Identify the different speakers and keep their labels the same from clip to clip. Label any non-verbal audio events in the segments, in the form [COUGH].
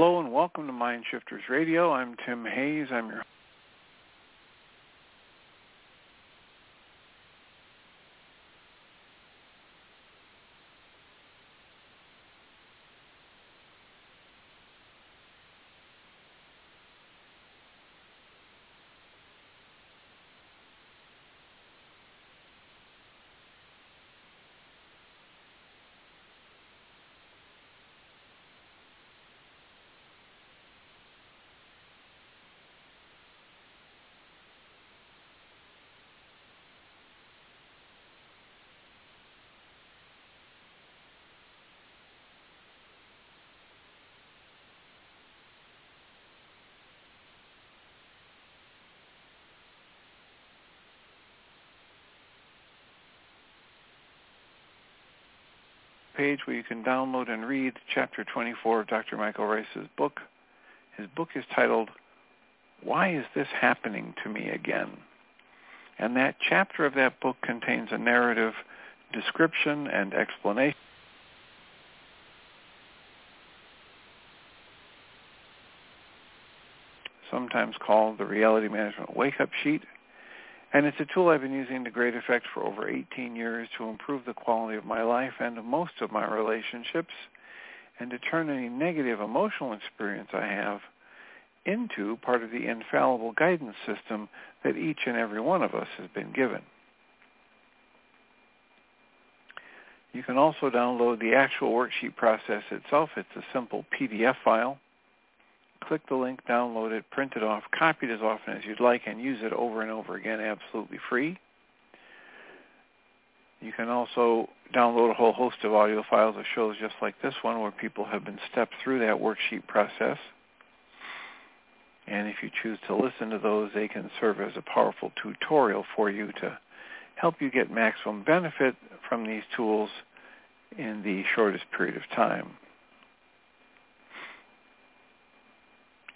Speaker 1: Hello and welcome to Mind Shifters Radio. I'm Tim Hayes. I'm your page where you can download and read chapter 24 of Dr. Michael Ryce's book. His book is titled, Why is This Happening to Me Again? And that chapter of that book contains a narrative description and explanation sometimes called the Reality Management Wake-Up Sheet. And it's a tool I've been using to great effect for over 18 years to improve the quality of my life and most of my relationships and to turn any negative emotional experience I have into part of the infallible guidance system that each and every one of us has been given. You can also download the actual worksheet process itself. It's a simple PDF file click the link, download it, print it off, copy it as often as you'd like, and use it over and over again absolutely free. You can also download a whole host of audio files of shows just like this one where people have been stepped through that worksheet process. And if you choose to listen to those, they can serve as a powerful tutorial for you to help you get maximum benefit from these tools in the shortest period of time.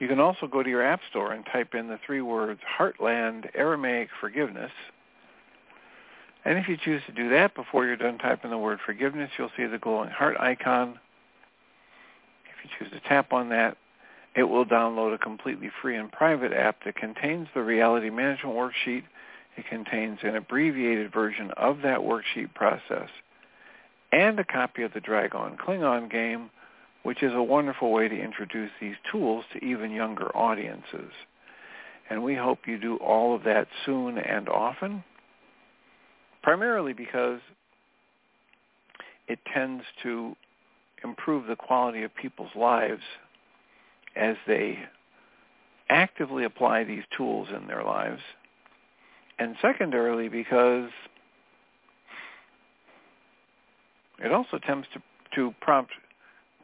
Speaker 1: You can also go to your app store and type in the three words Heartland Aramaic Forgiveness. And if you choose to do that before you're done typing the word forgiveness, you'll see the glowing heart icon. If you choose to tap on that, it will download a completely free and private app that contains the reality management worksheet. It contains an abbreviated version of that worksheet process and a copy of the Dragon Klingon game which is a wonderful way to introduce these tools to even younger audiences. And we hope you do all of that soon and often, primarily because it tends to improve the quality of people's lives as they actively apply these tools in their lives. And secondarily, because it also tends to, to prompt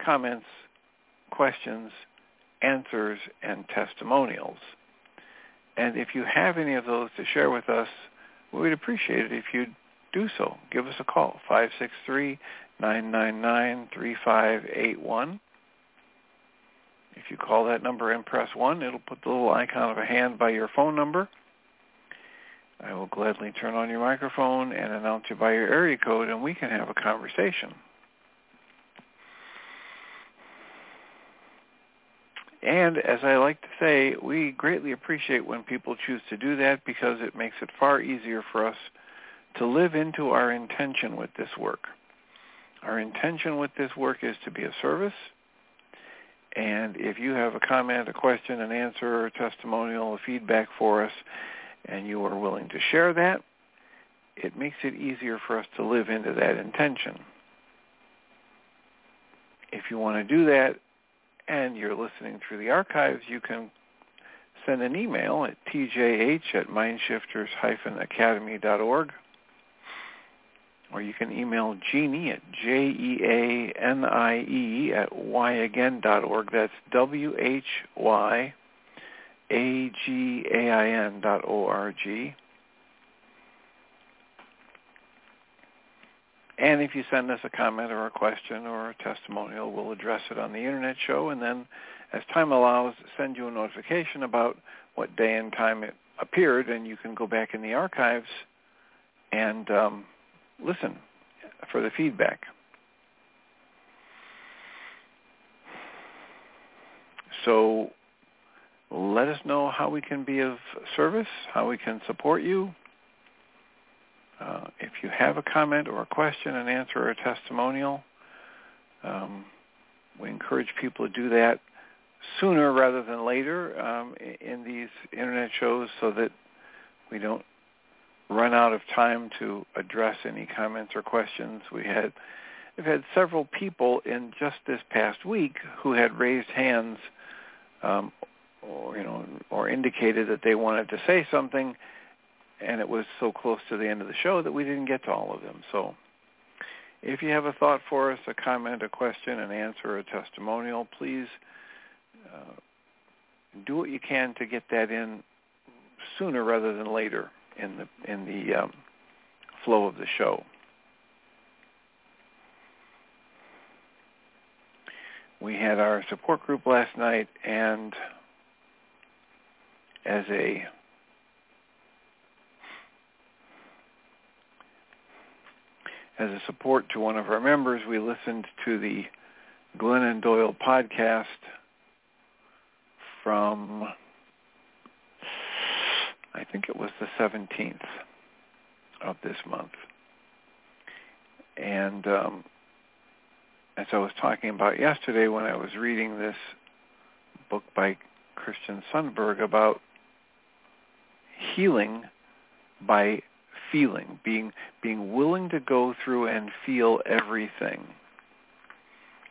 Speaker 1: comments, questions, answers, and testimonials. And if you have any of those to share with us, we would appreciate it if you'd do so. Give us a call, 563-999-3581. If you call that number and press 1, it'll put the little icon of a hand by your phone number. I will gladly turn on your microphone and announce you by your area code, and we can have a conversation. And as I like to say, we greatly appreciate when people choose to do that because it makes it far easier for us to live into our intention with this work. Our intention with this work is to be a service. And if you have a comment, a question, an answer, a testimonial, a feedback for us, and you are willing to share that, it makes it easier for us to live into that intention. If you want to do that and you're listening through the archives, you can send an email at tjh at mindshifters-academy.org or you can email Jeanie at J-E-A-N-I-E at whyagain.org. That's W-H-Y-A-G-A-I-N dot O-R-G. And if you send us a comment or a question or a testimonial, we'll address it on the Internet show and then, as time allows, send you a notification about what day and time it appeared, and you can go back in the archives and um, listen for the feedback. So let us know how we can be of service, how we can support you. Uh, if you have a comment or a question, an answer, or a testimonial, um, we encourage people to do that sooner rather than later um, in these internet shows so that we don't run out of time to address any comments or questions. We had we've had several people in just this past week who had raised hands um, or you know or indicated that they wanted to say something and it was so close to the end of the show that we didn't get to all of them. So if you have a thought for us, a comment, a question, an answer, a testimonial, please uh, do what you can to get that in sooner rather than later in the in the um, flow of the show. We had our support group last night, and as a as a support to one of our members, we listened to the Glennon Doyle podcast from I think it was the 17th of this month. And um, as I was talking about yesterday when I was reading this book by Christian Sundberg about healing by feeling, being being willing to go through and feel everything,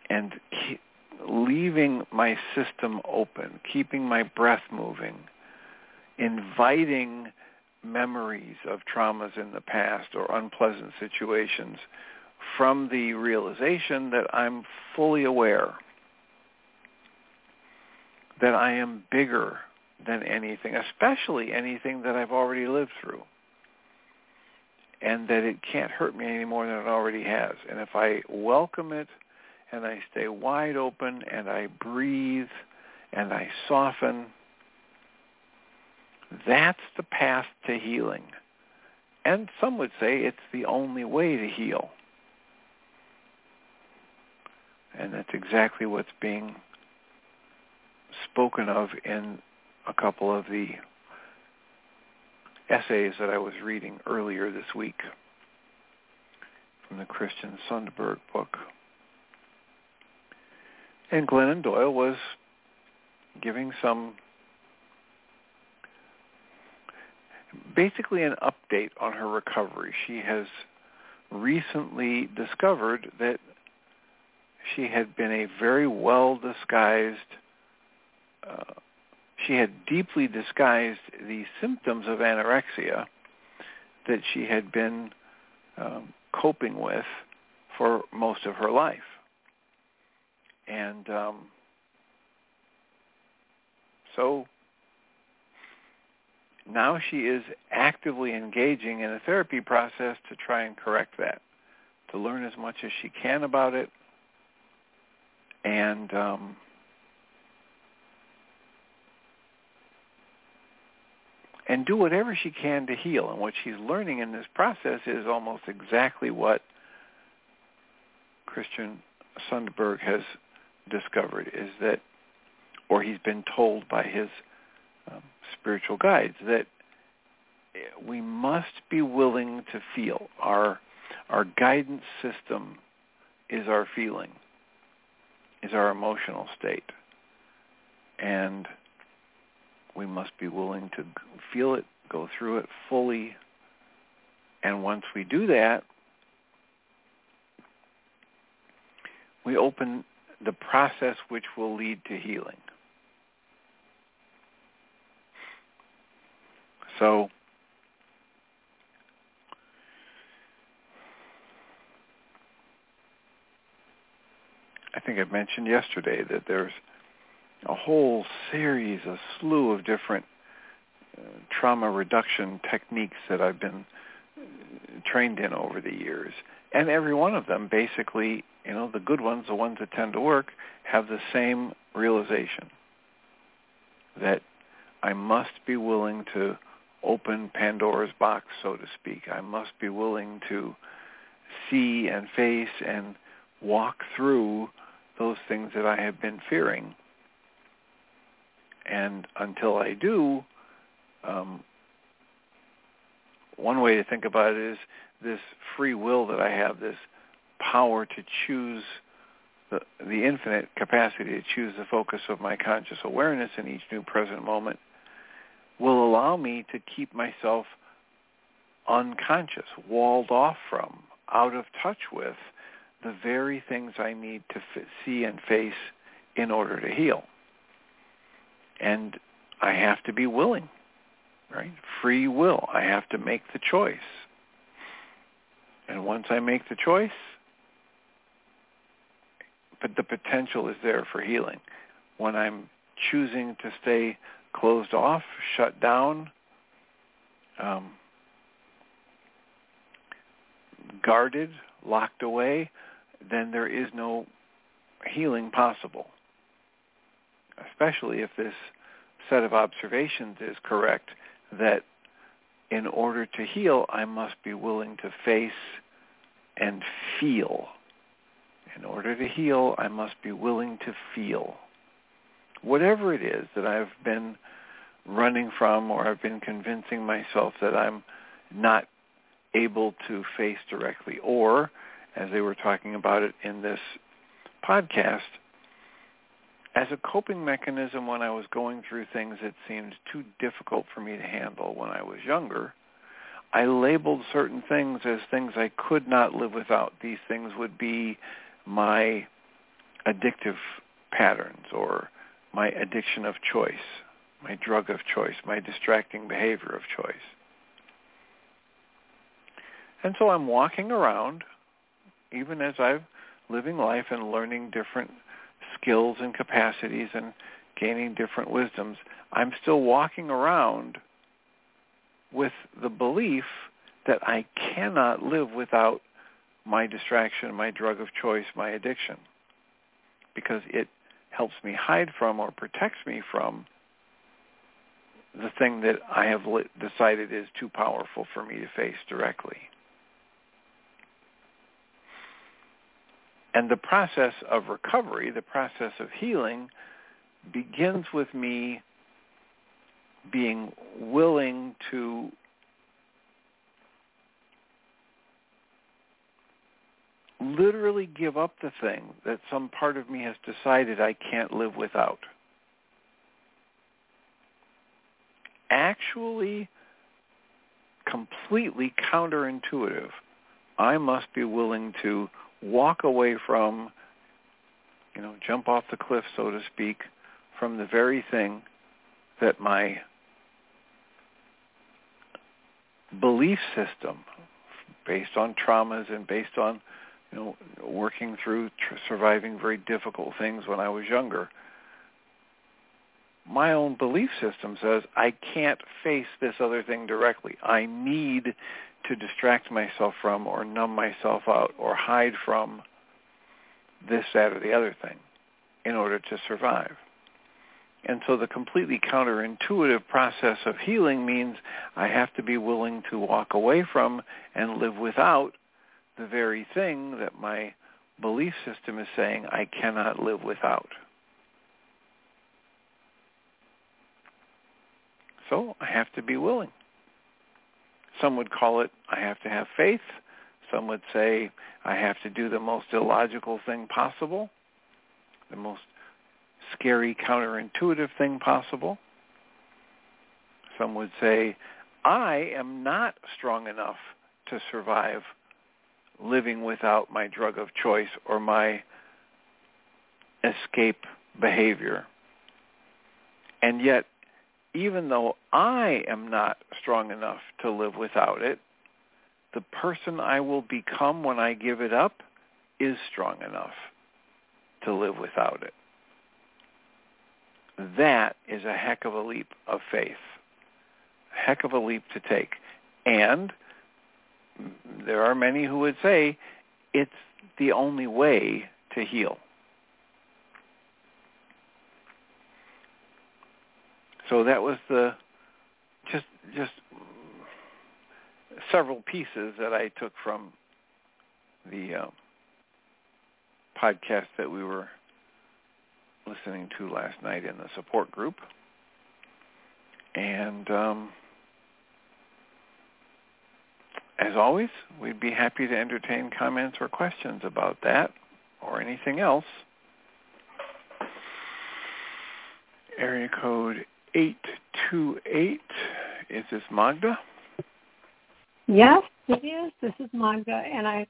Speaker 1: and ke- leaving my system open, keeping my breath moving, inviting memories of traumas in the past or unpleasant situations from the realization that I'm fully aware that I am bigger than anything, especially anything that I've already lived through, and that it can't hurt me any more than it already has. And if I welcome it and I stay wide open and I breathe and I soften, that's the path to healing. And some would say it's the only way to heal. And that's exactly what's being spoken of in a couple of the essays that I was reading earlier this week from the Christian Sundberg book. And Glennon Doyle was giving some basically an update on her recovery. She has recently discovered that she had been a very well disguised, uh, she had deeply disguised the symptoms of anorexia that she had been um, coping with for most of her life. And um, so now she is actively engaging in a therapy process to try and correct that, to learn as much as she can about it, and um, and do whatever she can to heal. And what she's learning in this process is almost exactly what Christian Sundberg has discovered is that, or he's been told by his um, spiritual guides that we must be willing to feel. Our our guidance system is our feeling, is our emotional state. And we must be willing to feel it, go through it fully. And once we do that, we open the process which will lead to healing. So I think I mentioned yesterday that there's a whole series, a slew of different uh, trauma reduction techniques that I've been uh, trained in over the years. And every one of them basically, you know, the good ones, the ones that tend to work, have the same realization that I must be willing to open Pandora's box, so to speak. I must be willing to see and face and walk through those things that I have been fearing. And until I do, um, one way to think about it is this free will that I have, this power to choose the, the infinite capacity to choose the focus of my conscious awareness in each new present moment will allow me to keep myself unconscious, walled off from, out of touch with the very things I need to f- see and face in order to heal. And I have to be willing, right? Free will. I have to make the choice. And once I make the choice, but the potential is there for healing. When I'm choosing to stay closed off, shut down, um, guarded, locked away, then there is no healing possible. Especially if this set of observations is correct that in order to heal, I must be willing to face and feel. In order to heal, I must be willing to feel. Whatever it is that I've been running from or I've been convincing myself that I'm not able to face directly or as they were talking about it in this podcast, as a coping mechanism when I was going through things that seemed too difficult for me to handle when I was younger, I labeled certain things as things I could not live without. These things would be my addictive patterns or my addiction of choice, my drug of choice, my distracting behavior of choice. And so I'm walking around even as I'm living life and learning different skills and capacities and gaining different wisdoms, I'm still walking around with the belief that I cannot live without my distraction, my drug of choice, my addiction, because it helps me hide from or protects me from the thing that I have decided is too powerful for me to face directly. And the process of recovery, the process of healing, begins with me being willing to literally give up the thing that some part of me has decided I can't live without. Actually, completely counterintuitive. I must be willing to walk away from, you know, jump off the cliff, so to speak, from the very thing that my belief system, based on traumas and based on, you know, working through tr- surviving very difficult things when I was younger, my own belief system says I can't face this other thing directly. I need to distract myself from or numb myself out or hide from this, that, or the other thing in order to survive. And so the completely counterintuitive process of healing means I have to be willing to walk away from and live without the very thing that my belief system is saying I cannot live without. So I have to be willing. Some would call it I have to have faith. Some would say I have to do the most illogical thing possible, the most scary counterintuitive thing possible. Some would say I am not strong enough to survive living without my drug of choice or my escape behavior. And yet, even though I am not strong enough to live without it, the person I will become when I give it up is strong enough to live without it. That is a heck of a leap of faith. A heck of a leap to take. And there are many who would say it's the only way to heal. So that was the just just several pieces that I took from the uh, podcast that we were listening to last night in the support group, and um, as always, we'd be happy to entertain comments or questions about that or anything else. Area code 828. Is this Magda?
Speaker 2: Yes, it is. This is Magda, and I,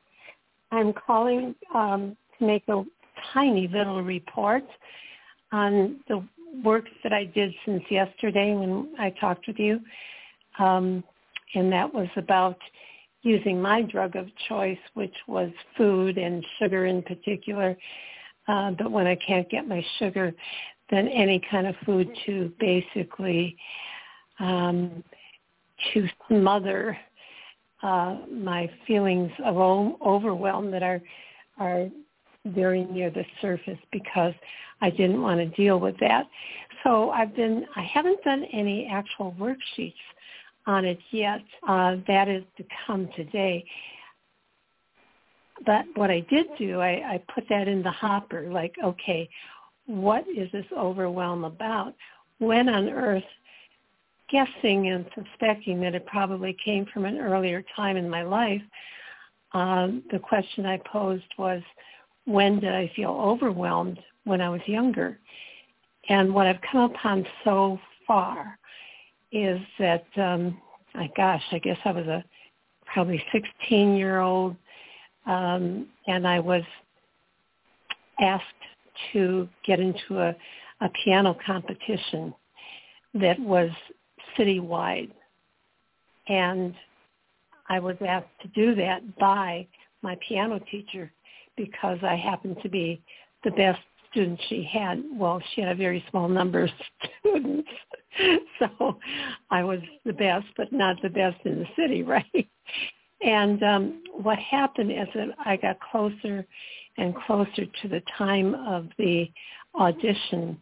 Speaker 2: I'm calling um, to make a tiny little report on the work that I did since yesterday when I talked with you. Um, and that was about using my drug of choice, which was food and sugar in particular. Uh, but when I can't get my sugar, then any kind of food to basically um, to smother uh, my feelings of overwhelm that are are very near the surface because I didn't want to deal with that. So I've been I haven't done any actual worksheets on it yet. Uh, that is to come today. But what I did do, I, I put that in the hopper, like, okay, what is this overwhelm about? When on earth, guessing and suspecting that it probably came from an earlier time in my life, um, the question I posed was, when did I feel overwhelmed when I was younger? And what I've come upon so far is that, um, my gosh, I guess I was a probably 16 year old, um, and I was asked to get into a, a piano competition that was citywide. And I was asked to do that by my piano teacher because I happened to be the best student she had. Well, she had a very small number of [LAUGHS] students. so I was the best, but not the best in the city, [LAUGHS] right? And um, what happened is that I got closer and closer to the time of the audition,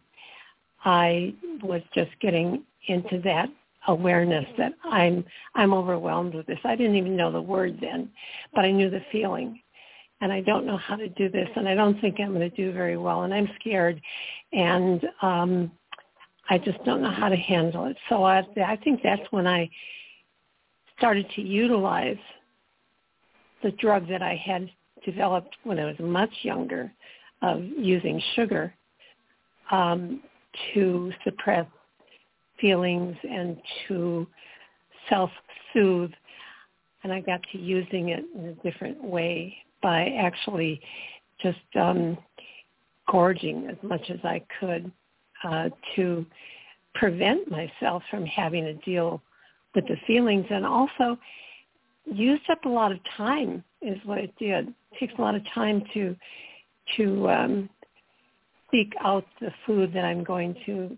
Speaker 2: I was just getting into that awareness that I'm I'm overwhelmed with this. I didn't even know the word then, but I knew the feeling. And I don't know how to do this and I don't think I'm going to do very well and I'm scared and um I just don't know how to handle it. So I I think that's when I started to utilize the drug that I had developed when I was much younger of using sugar um, to suppress feelings and to self-soothe. And I got to using it in a different way by actually just um, gorging as much as I could uh, to prevent myself from having to deal with the feelings and also used up a lot of time is what it did. It takes a lot of time to to um, seek out the food that I'm going to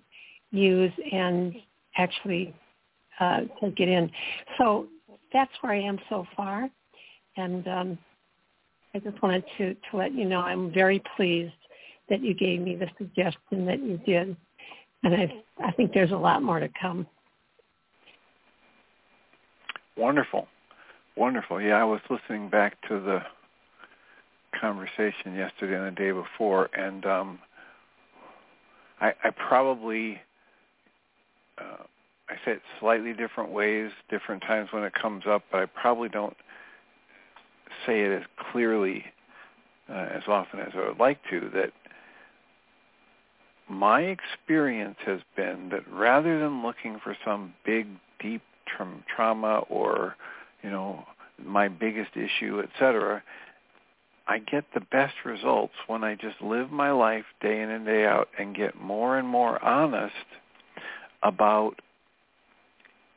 Speaker 2: use and actually uh, in. So that's where I am so far, and um, I just wanted to to let you know I'm very pleased that you gave me the suggestion that you did, and I I think there's a lot more to come.
Speaker 1: Wonderful. Wonderful. Yeah, I was listening back to the conversation yesterday and the day before, and um, I, I probably uh, I say it slightly different ways, different times when it comes up, but I probably don't say it as clearly uh, as often as I would like to. That my experience has been that rather than looking for some big, deep tra- trauma or, you know, my biggest issue, etc., I get the best results when I just live my life day in and day out and get more and more honest about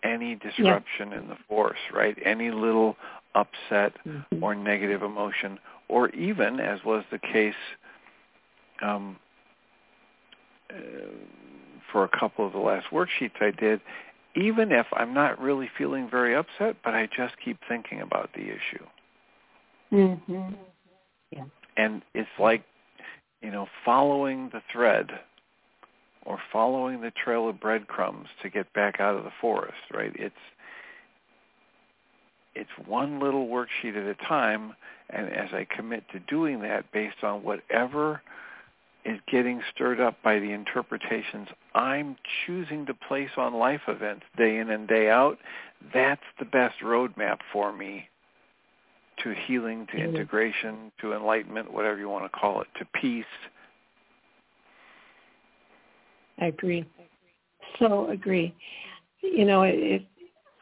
Speaker 1: any disruption yeah. in the force, right? Any little upset mm-hmm. or negative emotion, or even, as was the case um, uh, for a couple of the last worksheets I did, even if I'm not really feeling very upset, but I just keep thinking about the issue.
Speaker 2: Mm-hmm.
Speaker 1: Yeah. And it's like, you know, following the thread or following the trail of breadcrumbs to get back out of the forest, right? It's it's one little worksheet at a time and as I commit to doing that based on whatever is getting stirred up by the interpretations I'm choosing to place on life events day in and day out, that's the best roadmap for me to healing, to mm-hmm. integration, to enlightenment, whatever you want to call it, to peace.
Speaker 2: I agree. So agree. You know, it, it,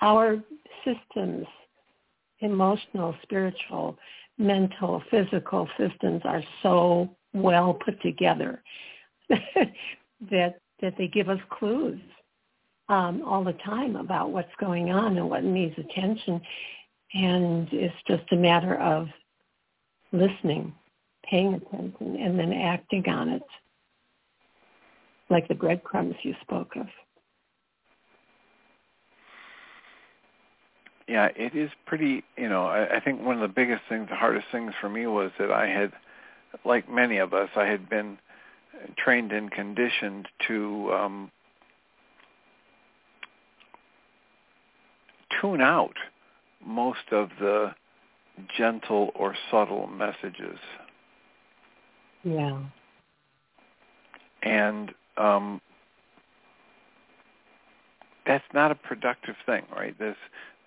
Speaker 2: our systems, emotional, spiritual, mental, physical systems are so well put together [LAUGHS] that that they give us clues um, all the time about what's going on and what needs attention. And it's just a matter of listening, paying attention, and then acting on it, like the breadcrumbs you spoke of.
Speaker 1: Yeah, it is pretty, you know, I, I think one of the biggest things, the hardest things for me was that I had, like many of us, I had been trained and conditioned to um, tune out most of the gentle or subtle messages.
Speaker 2: Yeah.
Speaker 1: And um, that's not a productive thing, right? This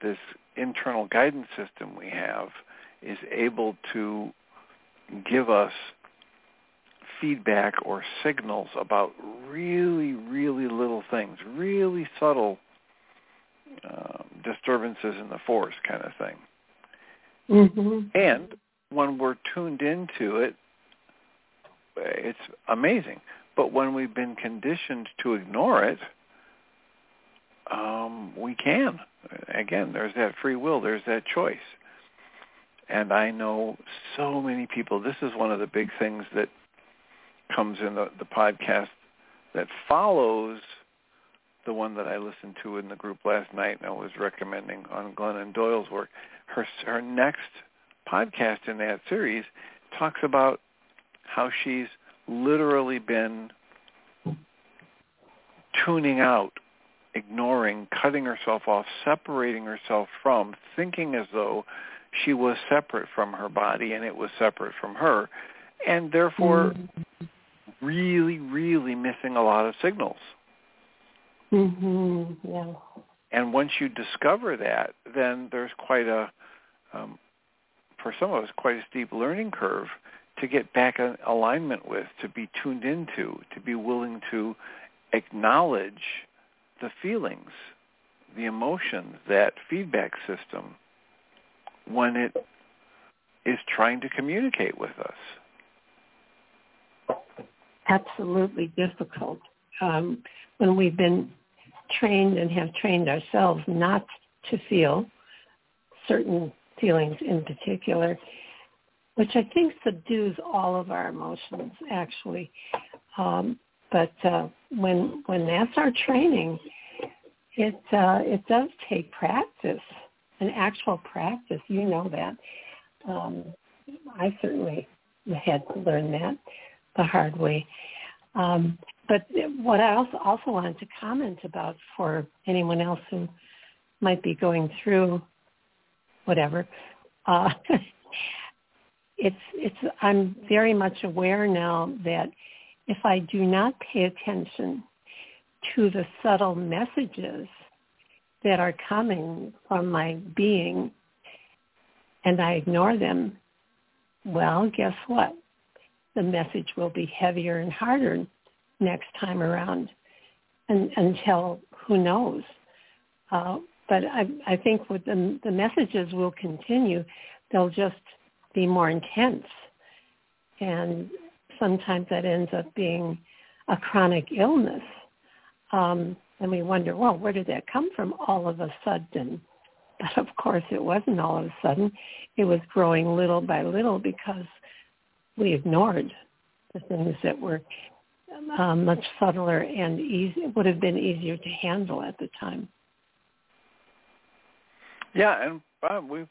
Speaker 1: this internal guidance system we have is able to give us feedback or signals about really, really little things, really subtle uh, disturbances in the force kind of thing.
Speaker 2: Mm-hmm.
Speaker 1: And when we're tuned into it, it's amazing. But when we've been conditioned to ignore it, um, we can. Again, there's that free will. There's that choice. And I know so many people. This is one of the big things that comes in the, the podcast that follows the one that I listened to in the group last night and I was recommending on Glennon Doyle's work. Her her next podcast in that series talks about how she's literally been tuning out, ignoring, cutting herself off, separating herself from, thinking as though she was separate from her body and it was separate from her, and therefore mm-hmm really, really missing a lot of signals.
Speaker 2: Mm-hmm. Yeah.
Speaker 1: And once you discover that, then there's quite a, um, for some of us, quite a steep learning curve to get back in alignment with, to be tuned into, to be willing to acknowledge the feelings, the emotions, that feedback system when it is trying to communicate with us.
Speaker 2: Absolutely difficult. Um, when we've been trained and have trained ourselves not to feel certain feelings in particular, which I think subdues all of our emotions actually. Um, but uh, when when that's our training, it uh, it does take practice, an actual practice. You know that. Um, I certainly had to learn that the hard way. Um, but what I also, also wanted to comment about for anyone else who might be going through whatever, uh, [LAUGHS] it's it's I'm very much aware now that if I do not pay attention to the subtle messages that are coming from my being and I ignore them, well, guess what? The message will be heavier and harder next time around and, until who knows. Uh, but I, I think with the, the messages will continue. They'll just be more intense. And sometimes that ends up being a chronic illness. Um, and we wonder, well, where did that come from all of a sudden? But of course it wasn't all of a sudden. It was growing little by little because we ignored the things that were um, much subtler and easy, would have been easier to handle at the time.
Speaker 1: Yeah, and uh, we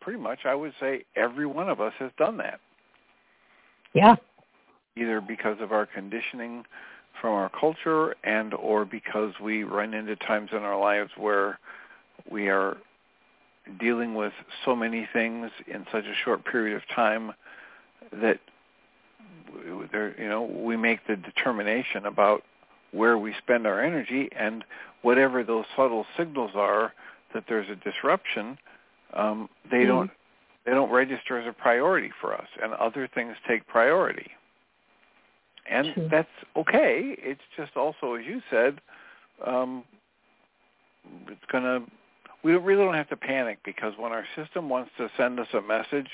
Speaker 1: pretty much, I would say, every one of us has done that.
Speaker 2: Yeah.
Speaker 1: Either because of our conditioning from our culture and or because we run into times in our lives where we are dealing with so many things in such a short period of time that there, you know we make the determination about where we spend our energy and whatever those subtle signals are that there's a disruption um, they mm-hmm. don't they don't register as a priority for us and other things take priority and True. that's okay it's just also as you said um, it's to we really don't have to panic because when our system wants to send us a message,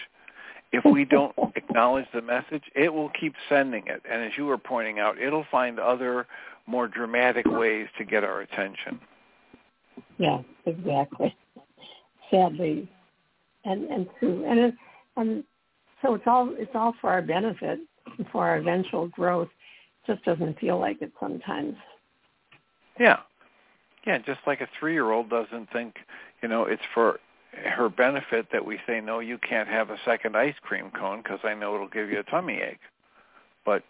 Speaker 1: if we don't [LAUGHS] acknowledge the message, it will keep sending it. And as you were pointing out, it'll find other more dramatic ways to get our attention.
Speaker 2: Yeah, exactly. Sadly, and and true, and it, and so it's all it's all for our benefit, for our eventual growth. Just doesn't feel like it sometimes.
Speaker 1: Yeah, yeah, just like a three-year-old doesn't think, you know, it's for her benefit that we say, no, you can't have a second ice cream cone because I know it'll give you a tummy ache. But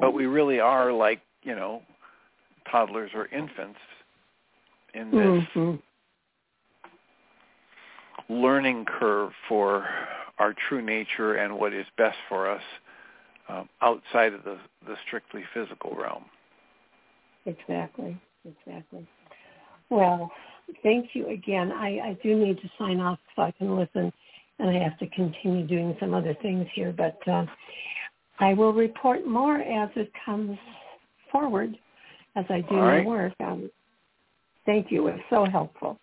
Speaker 1: but we really are like, you know, toddlers or infants in this mm-hmm. learning curve for our true nature and what is best for us um, outside of the, the strictly physical realm.
Speaker 2: Exactly exactly. Well, thank you again. I, I do need to sign off so I can listen, and I have to continue doing some other things here. But uh, I will report more as it comes forward as I do my work. Um, thank you. It was so helpful.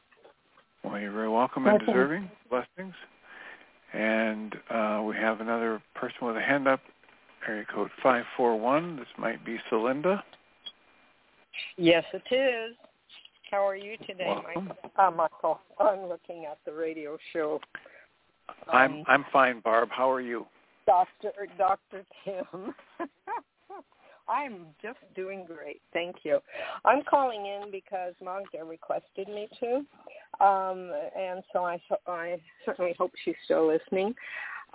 Speaker 1: Well, you're very welcome and deserving. Blessings. And uh, we have another person with a hand up, area code 541. This might be Celinda.
Speaker 3: Yes, it is. How are you today,
Speaker 1: Welcome.
Speaker 3: Michael? Uh, Michael, I'm looking at the radio show.
Speaker 1: Um, I'm I'm fine, Barb. How are you?
Speaker 3: Doctor Doctor Tim. [LAUGHS] I'm just doing great, thank you. I'm calling in because Magda requested me to, um, and so I I certainly hope she's still listening.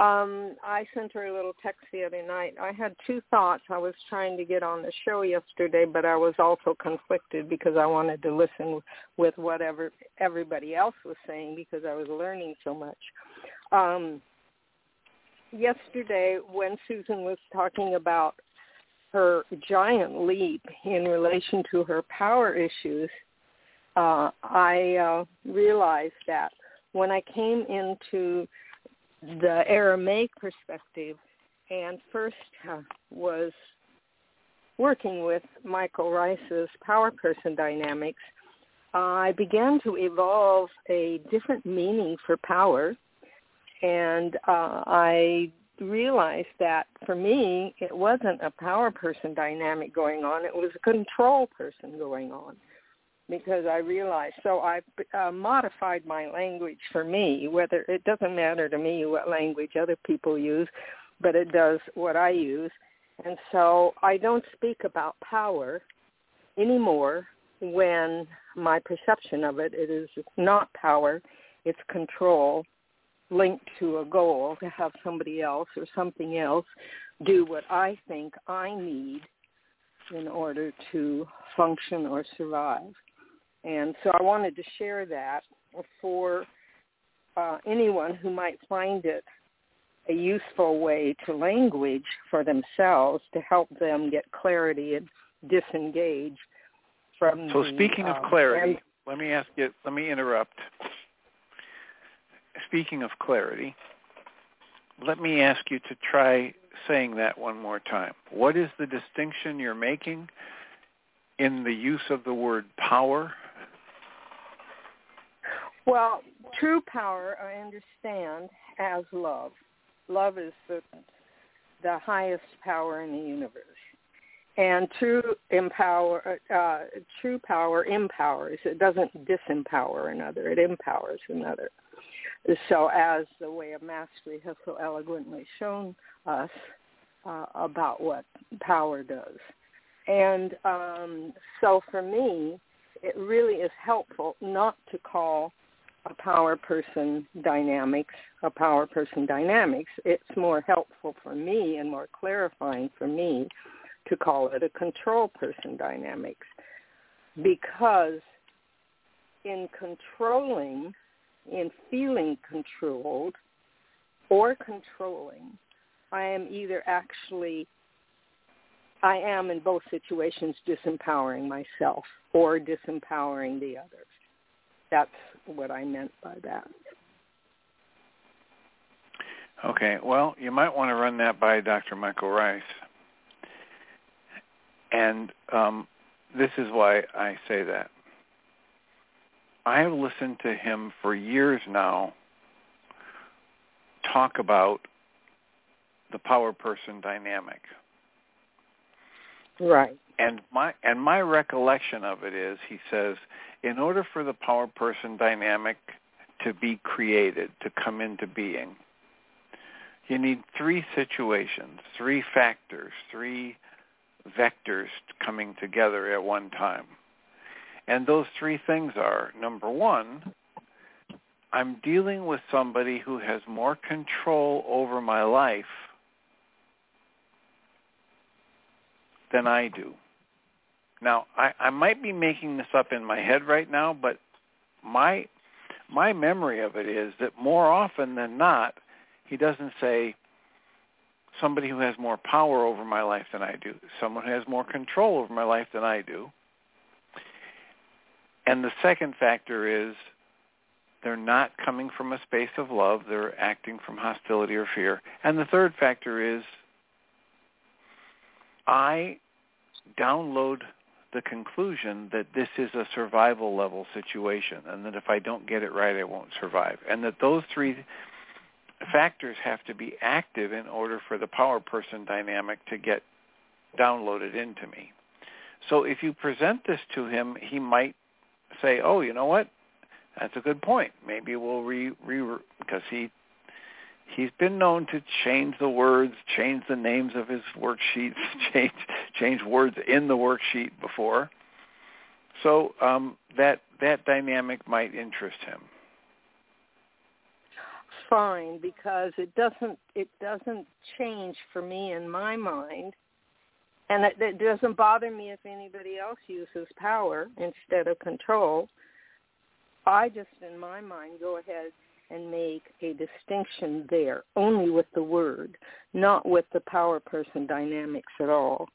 Speaker 3: Um, I sent her a little text the other night. I had two thoughts. I was trying to get on the show yesterday, but I was also conflicted because I wanted to listen with whatever everybody else was saying because I was learning so much. Um, yesterday, when Susan was talking about her giant leap in relation to her power issues, uh, I uh, realized that when I came into the Aramaic perspective and first uh, was working with Michael Ryce's power person dynamics, I began to evolve a different meaning for power. And uh, I realized that for me, it wasn't a power person dynamic going on. It was a control person going on because I realized. So I uh, modified my language for me. Whether it doesn't matter to me what language other people use, but it does what I use. And so I don't speak about power anymore when my perception of it, it is not power, it's control linked to a goal to have somebody else or something else do what I think I need in order to function or survive. And so I wanted to share that for uh, anyone who might find it a useful way to language for themselves to help them get clarity and disengage from.
Speaker 1: So
Speaker 3: the,
Speaker 1: speaking
Speaker 3: uh,
Speaker 1: of clarity, let me ask you. Let me interrupt. Speaking of clarity, let me ask you to try saying that one more time. What is the distinction you're making in the use of the word power?
Speaker 3: Well, true power I understand as love. Love is the the highest power in the universe. And true empower uh, true power empowers. It doesn't disempower another. It empowers another. So as the way of mastery has so eloquently shown us uh, about what power does. And um, so for me, it really is helpful not to call a power person dynamics a power person dynamics. It's more helpful for me and more clarifying for me to call it a control person dynamics because in controlling, in feeling controlled or controlling, I am either actually I am in both situations disempowering myself or disempowering the others. That's what I meant by that.
Speaker 1: Okay, well, you might want to run that by Dr. Michael Ryce. And um, this is why I say that. I have listened to him for years now talk about the power person dynamic.
Speaker 3: Right.
Speaker 1: And my and my recollection of it is he says in order for the power person dynamic to be created, to come into being, you need three situations, three factors, three vectors coming together at one time. And those three things are, number one, I'm dealing with somebody who has more control over my life than I do. Now, I, I might be making this up in my head right now, but my my memory of it is that more often than not, he doesn't say somebody who has more power over my life than I do, someone who has more control over my life than I do. And the second factor is they're not coming from a space of love, they're acting from hostility or fear. And the third factor is I download the conclusion that this is a survival level situation and that if I don't get it right, I won't survive. And that those three factors have to be active in order for the power person dynamic to get downloaded into me. So if you present this to him, he might say, "Oh, you know what? That's a good point. Maybe we'll re re because he he's been known to change the words, change the names of his worksheets, [LAUGHS] change change words in the worksheet before. So um, that that dynamic might interest him.
Speaker 3: Fine, because it doesn't it doesn't change for me in my mind, and it, it doesn't bother me if anybody else uses power instead of control. I just, in my mind, go ahead and make a distinction there only with the word, not with the power person dynamics at all.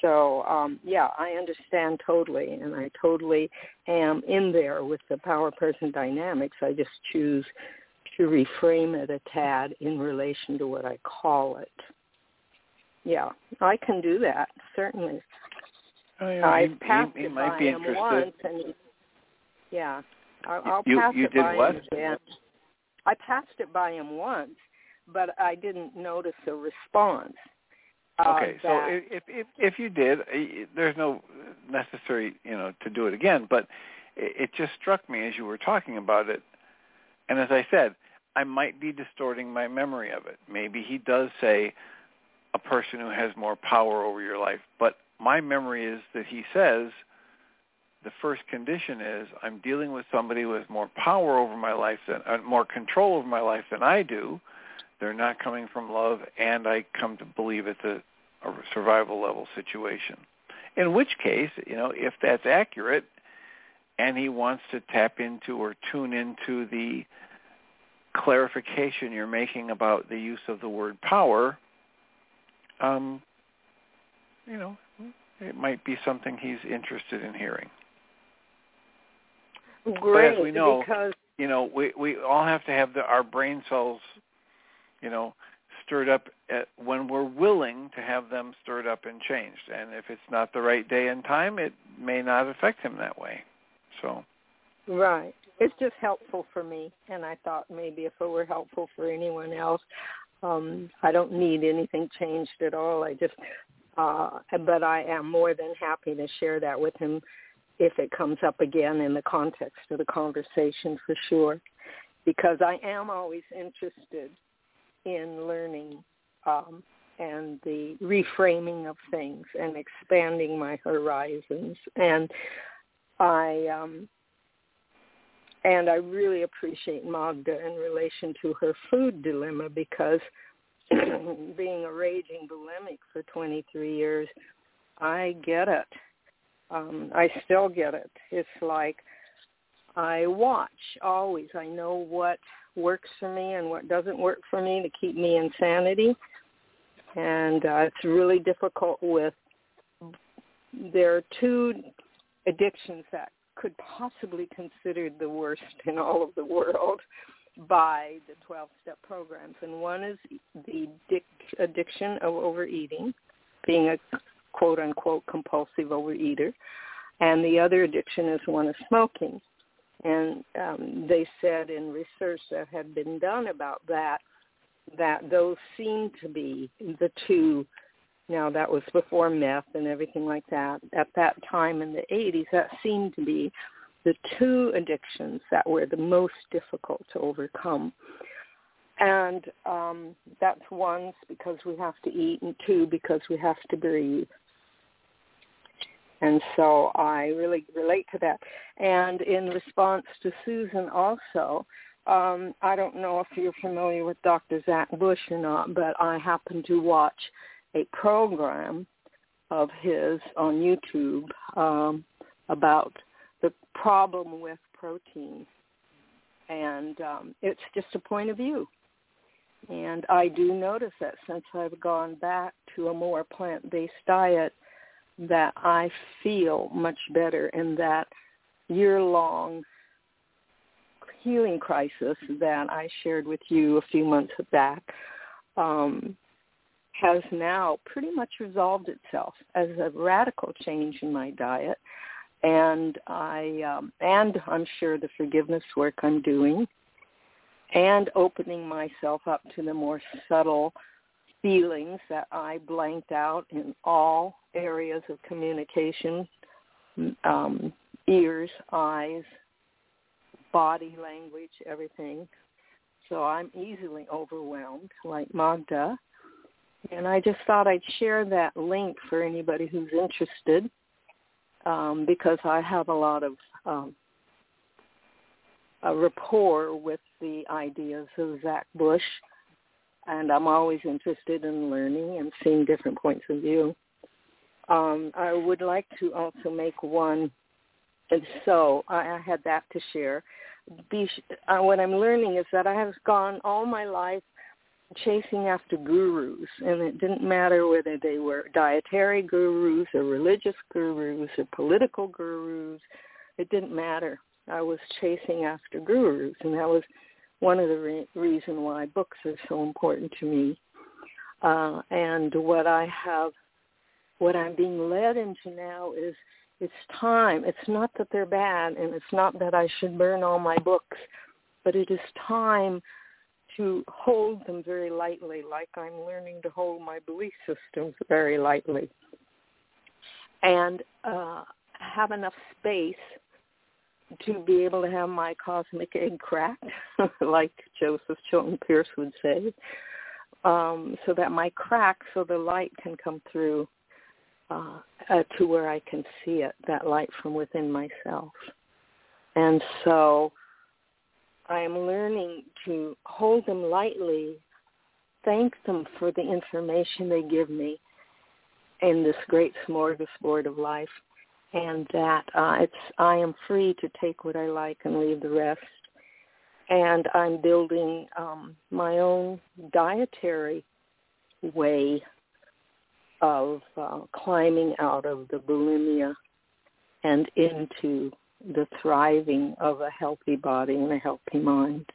Speaker 3: So um, yeah, I understand totally, and I totally am in there with the power person dynamics. I just choose to reframe it a tad in relation to what I call it. Yeah, I can do that certainly.
Speaker 1: Oh, yeah,
Speaker 3: I
Speaker 1: he,
Speaker 3: passed
Speaker 1: he, he
Speaker 3: it
Speaker 1: might
Speaker 3: by
Speaker 1: be
Speaker 3: him
Speaker 1: interested.
Speaker 3: once, and yeah, I'll, I'll
Speaker 1: You-
Speaker 3: pass
Speaker 1: you
Speaker 3: it
Speaker 1: did
Speaker 3: by
Speaker 1: what?
Speaker 3: him again. I passed it by him once, but I didn't notice a response. Uh,
Speaker 1: Okay, so if if if you did, eh, there's no necessary, you know, to do it again. But it, it just struck me as you were talking about it, and as I said, I might be distorting my memory of it. Maybe he does say a person who has more power over your life, but my memory is that he says the first condition is I'm dealing with somebody who has more power over my life than uh, more control over my life than I do. They're not coming from love, and I come to believe it's a, a survival level situation. In which case, you know, if that's accurate, and he wants to tap into or tune into the clarification you're making about the use of the word power, um, you know, it might be something he's interested in hearing.
Speaker 3: Great,
Speaker 1: but as we know,
Speaker 3: because
Speaker 1: you know, we we all have to have the, our brain cells, you know, stirred up at, when we're willing to have them stirred up and changed. And if it's not the right day and time, it may not affect him that way. So.
Speaker 3: Right. It's just helpful for me, and I thought maybe if it were helpful for anyone else, um, I don't need anything changed at all. I just, uh, but I am more than happy to share that with him if it comes up again in the context of the conversation for sure, because I am always interested in learning um, and the reframing of things and expanding my horizons. And I um, and I really appreciate Magda in relation to her food dilemma because [CLEARS THROAT] being a raging bulimic for 23 years, I get it. Um, I still get it. It's like I watch always. I know what works for me and what doesn't work for me to keep me in sanity. And uh, it's really difficult with, there are two addictions that could possibly considered the worst in all of the world by the 12-step programs. And one is the addiction of overeating, being a quote-unquote compulsive overeater. And the other addiction is one of smoking. And um, they said in research that had been done about that, that those seem to be the two now that was before meth and everything like that. At that time in the 80s, that seemed to be the two addictions that were the most difficult to overcome. And um, that's one because we have to eat, and two because we have to breathe. And so I really relate to that. And in response to Susan also, um, I don't know if you're familiar with Dr. Zach Bush or not, but I happen to watch a program of his on YouTube um, about the problem with protein. And um, it's just a point of view. And I do notice that since I've gone back to a more plant-based diet, that I feel much better and that year-long healing crisis that I shared with you a few months back um, has now pretty much resolved itself as a radical change in my diet. And I um, and I'm sure the forgiveness work I'm doing and opening myself up to the more subtle feelings that I blanked out in all areas of communication, um, ears, eyes, body language, everything. So I'm easily overwhelmed, like Magda. And I just thought I'd share that link for anybody who's interested um, because I have a lot of um, a rapport with the ideas of Zach Bush, and I'm always interested in learning and seeing different points of view. Um, I would like to also make one, and so I, I had that to share. Be, uh, what I'm learning is that I have gone all my life chasing after gurus, and it didn't matter whether they were dietary gurus or religious gurus or political gurus. It didn't matter. I was chasing after gurus, and that was one of the re- reason why books are so important to me. Uh, and what I have, what I'm being led into now is it's time. It's not that they're bad, and it's not that I should burn all my books, but it is time to hold them very lightly, like I'm learning to hold my belief systems very lightly, and uh, have enough space to be able to have my cosmic [LAUGHS] egg cracked, like Joseph Chilton Pearce would say, um, so that my crack, so the light can come through uh, uh, to where I can see it, that light from within myself. And so I am learning to hold them lightly, thank them for the information they give me in this great smorgasbord of life, and that uh, it's I am free to take what I like and leave the rest. And I'm building um, my own dietary way of uh, climbing out of the bulimia and into the thriving of a healthy body and a healthy mind.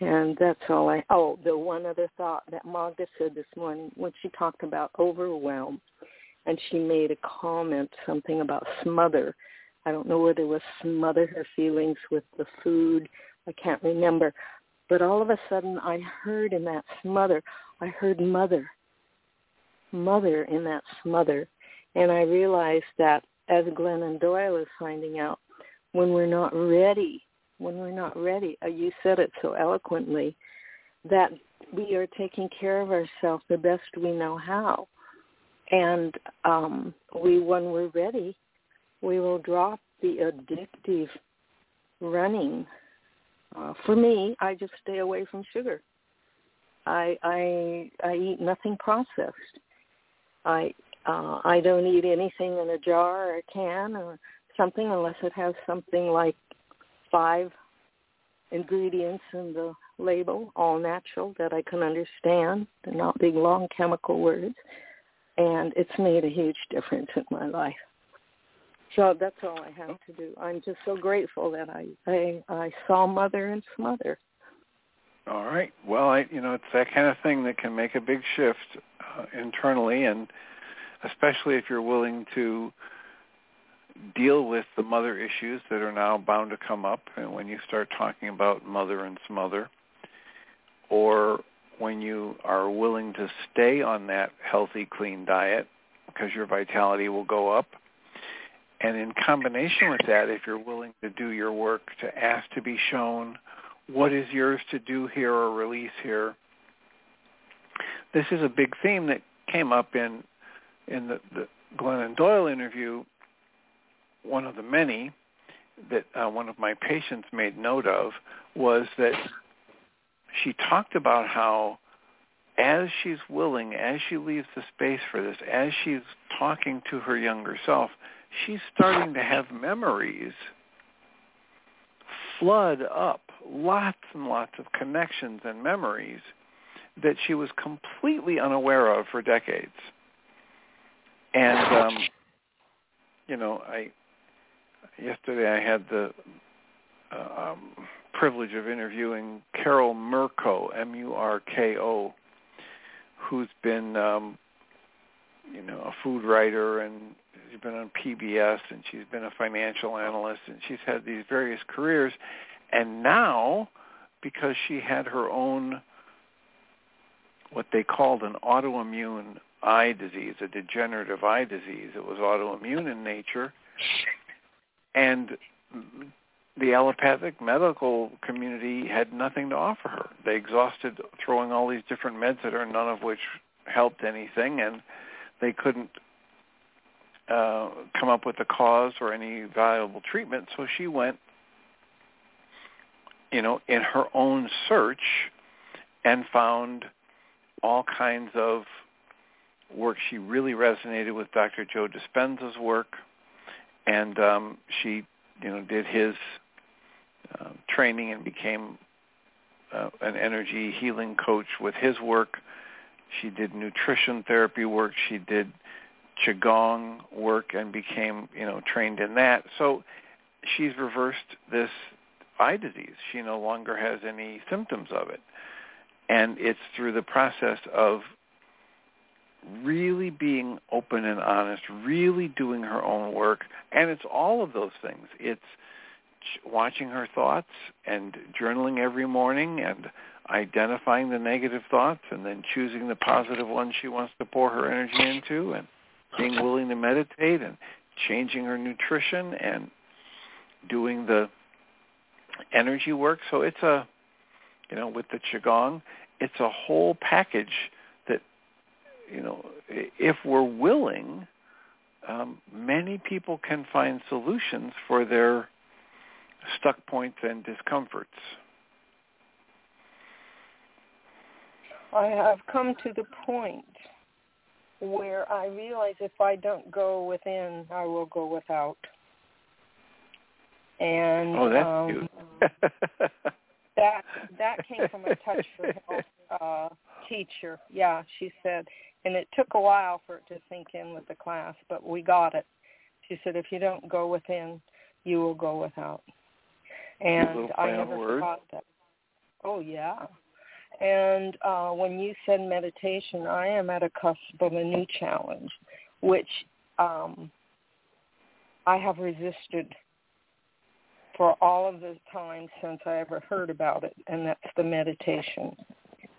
Speaker 3: And that's all I, oh, the one other thought that Magda said this morning when she talked about overwhelm and she made a comment, something about smother. I don't know whether it was smother her feelings with the food. I can't remember. But all of a sudden I heard in that smother, I heard mother, mother in that smother. And I realized that as Glennon Doyle is finding out, when we're not ready when we're not ready. Uh, you said it so eloquently that we are taking care of ourselves the best we know how. And um, we, when we're ready, we will drop the addictive running. Uh, for me, I just stay away from sugar. I I I eat nothing processed. I uh, I don't eat anything in a jar or a can or something unless it has something like five ingredients in the label, all natural, that I can understand. They're not big, long chemical words. And it's made a huge difference in my life. So that's all I have to do. I'm just so grateful that I I, I saw Mother and Smother.
Speaker 1: All right. Well, I you know it's that kind of thing that can make a big shift uh, internally, and especially if you're willing to deal with the mother issues that are now bound to come up and when you start talking about mother and smother or when you are willing to stay on that healthy clean diet because your vitality will go up. And in combination with that if you're willing to do your work to ask to be shown what is yours to do here or release here this is a big theme that came up in in the, the Glennon Doyle interview. One of the many that uh, one of my patients made note of was that she talked about how as she's willing, as she leaves the space for this, as she's talking to her younger self, she's starting to have memories flood up, lots and lots of connections and memories that she was completely unaware of for decades. And um, you know, I yesterday I had the uh, um, privilege of interviewing Carol Murko, M-U-R-K-O, who's been, um, you know, a food writer and she's been on PBS and she's been a financial analyst and she's had these various careers. And now, because she had her own, what they called an autoimmune eye disease, a degenerative eye disease, it was autoimmune in nature, and the allopathic medical community had nothing to offer her. They exhausted throwing all these different meds at her, none of which helped anything, and they couldn't uh, come up with a cause or any valuable treatment. So she went, you know, in her own search and found all kinds of work. She really resonated with Dr. Joe Dispenza's work and um, she, you know, did his uh, training and became uh, an energy healing coach with his work. She did nutrition therapy work. She did qigong work and became, you know, trained in that. So she's reversed this eye disease. She no longer has any symptoms of it. And it's through the process of really being open and honest, really doing her own work, and it's all of those things. It's watching her thoughts and journaling every morning and identifying the negative thoughts and then choosing the positive ones she wants to pour her energy into and being willing to meditate and changing her nutrition and doing the energy work. So it's a, you know, with the Qigong, it's a whole package you know, if we're willing, um, many people can find solutions for their stuck points and discomforts.
Speaker 3: I have come to the point where I realize if I don't go within, I will go without. And
Speaker 1: oh, that's
Speaker 3: um,
Speaker 1: cute. [LAUGHS]
Speaker 3: that that came from a [LAUGHS] touch for health uh, teacher. Yeah, she said and it took a while for it to sink in with the class, but we got it. She said, if you don't go within, you will go without. And I never forgot that. Oh yeah. And uh, when you said meditation, I am at a cusp of a new challenge, which um, I have resisted for all of the time since I ever heard about it, and that's the meditation.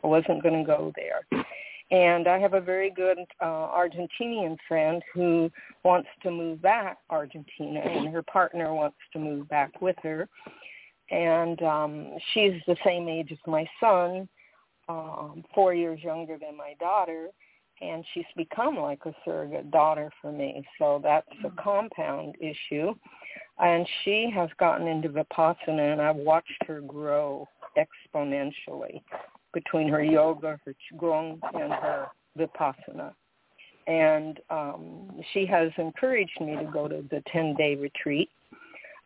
Speaker 3: I wasn't going to go there. And I have a very good uh, Argentinian friend who wants to move back Argentina, and her partner wants to move back with her. And um, she's the same age as my son, um, four years younger than my daughter, and she's become like a surrogate daughter for me. So that's a compound issue. And she has gotten into Vipassana, and I've watched her grow exponentially between her yoga, her qigong, and her vipassana. And um, she has encouraged me to go to the 10-day retreat.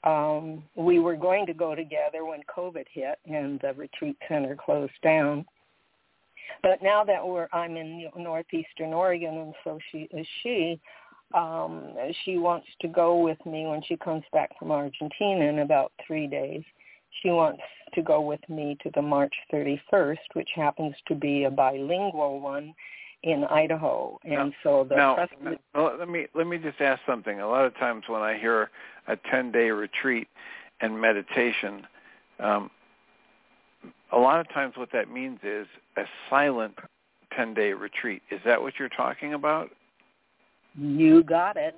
Speaker 3: Um, we were going to go together when COVID hit and the retreat center closed down. But now that we're, I'm in northeastern Oregon, and so she is she. Um, she wants to go with me when she comes back from Argentina in about three days she wants to go with me to the March 31st, which happens to be a bilingual one in Idaho. And
Speaker 1: now,
Speaker 3: so the
Speaker 1: now,
Speaker 3: president...
Speaker 1: now, let me let me just ask something. A lot of times when I hear a 10-day retreat and meditation, um, a lot of times what that means is a silent 10-day retreat. Is that what you're talking about?
Speaker 3: You got it.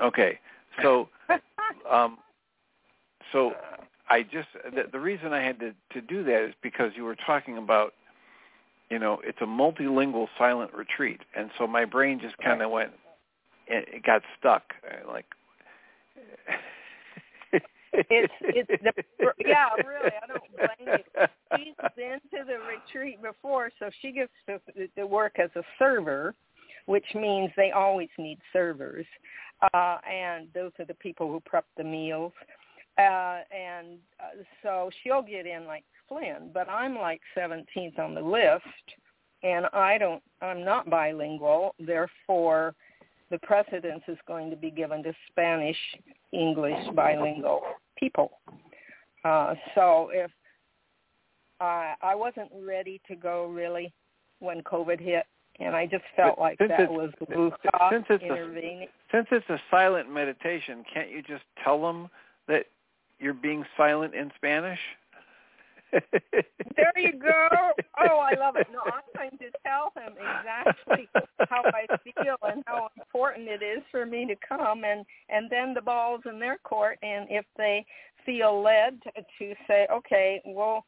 Speaker 1: Okay. So [LAUGHS] um, so I just the, the reason I had to to do that is because you were talking about you know it's a multilingual silent retreat, and so my brain just kind of went it got stuck like.
Speaker 3: it's it's [LAUGHS] the yeah really I don't blame you. She's been to the retreat before, so she gets to, to work as a server, which means they always need servers, uh, and those are the people who prep the meals uh, and uh, so she'll get in like Flynn, but I'm like 17th on the list, and I don't, I'm not bilingual. Therefore, the precedence is going to be given to Spanish, English bilingual people. Uh, so if I, I wasn't ready to go really when COVID hit, and I just felt like that was
Speaker 1: since it's
Speaker 3: intervening.
Speaker 1: A, since it's a silent meditation, can't you just tell them that you're being silent in Spanish? [LAUGHS]
Speaker 3: there you go. Oh, I love it. No, I'm going to tell him exactly how I feel and how important it is for me to come and and then the ball's in their court and if they feel led to, to say, okay, we'll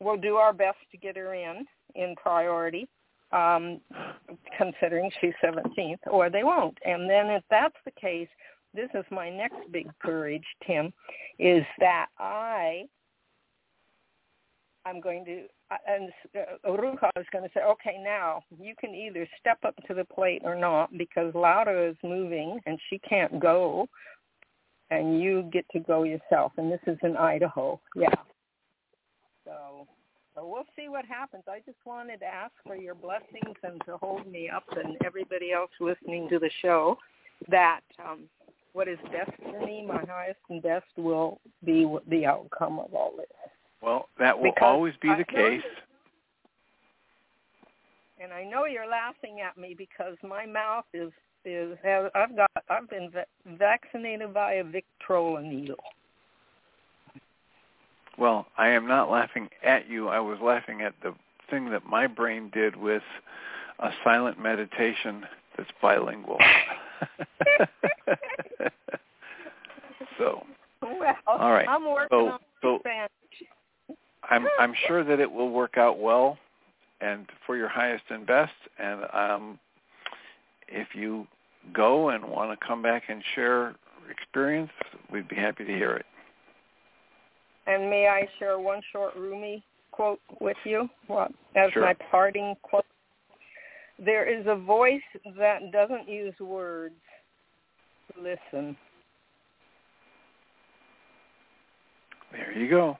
Speaker 3: we'll do our best to get her in in priority, um, considering she's 17th, or they won't. And then if that's the case, this is my next big courage, Tim, is that I I'm going to and uh, Ruha is going to say, okay, now you can either step up to the plate or not because Laura is moving and she can't go, and you get to go yourself. And this is in Idaho, yeah. So, so we'll see what happens. I just wanted to ask for your blessings and to hold me up and everybody else listening to the show that um, what is best for me, my highest and best will be the outcome of all this.
Speaker 1: Well, that will
Speaker 3: because
Speaker 1: always be the case.
Speaker 3: And I know you're laughing at me because my mouth is is I've got I've been vaccinated by a Victrola needle.
Speaker 1: Well, I am not laughing at you. I was laughing at the thing that my brain did with a silent meditation that's bilingual. [LAUGHS] [LAUGHS] so,
Speaker 3: well,
Speaker 1: all right.
Speaker 3: I'm working
Speaker 1: so,
Speaker 3: on
Speaker 1: so
Speaker 3: Spanish.
Speaker 1: I'm I'm sure that it will work out well, and for your highest and best. And um, if you go and want to come back and share experience, we'd be happy to hear it.
Speaker 3: And may I share one short Rumi quote with you well, as
Speaker 1: sure.
Speaker 3: my parting quote? There is a voice that doesn't use words. Listen.
Speaker 1: There you go.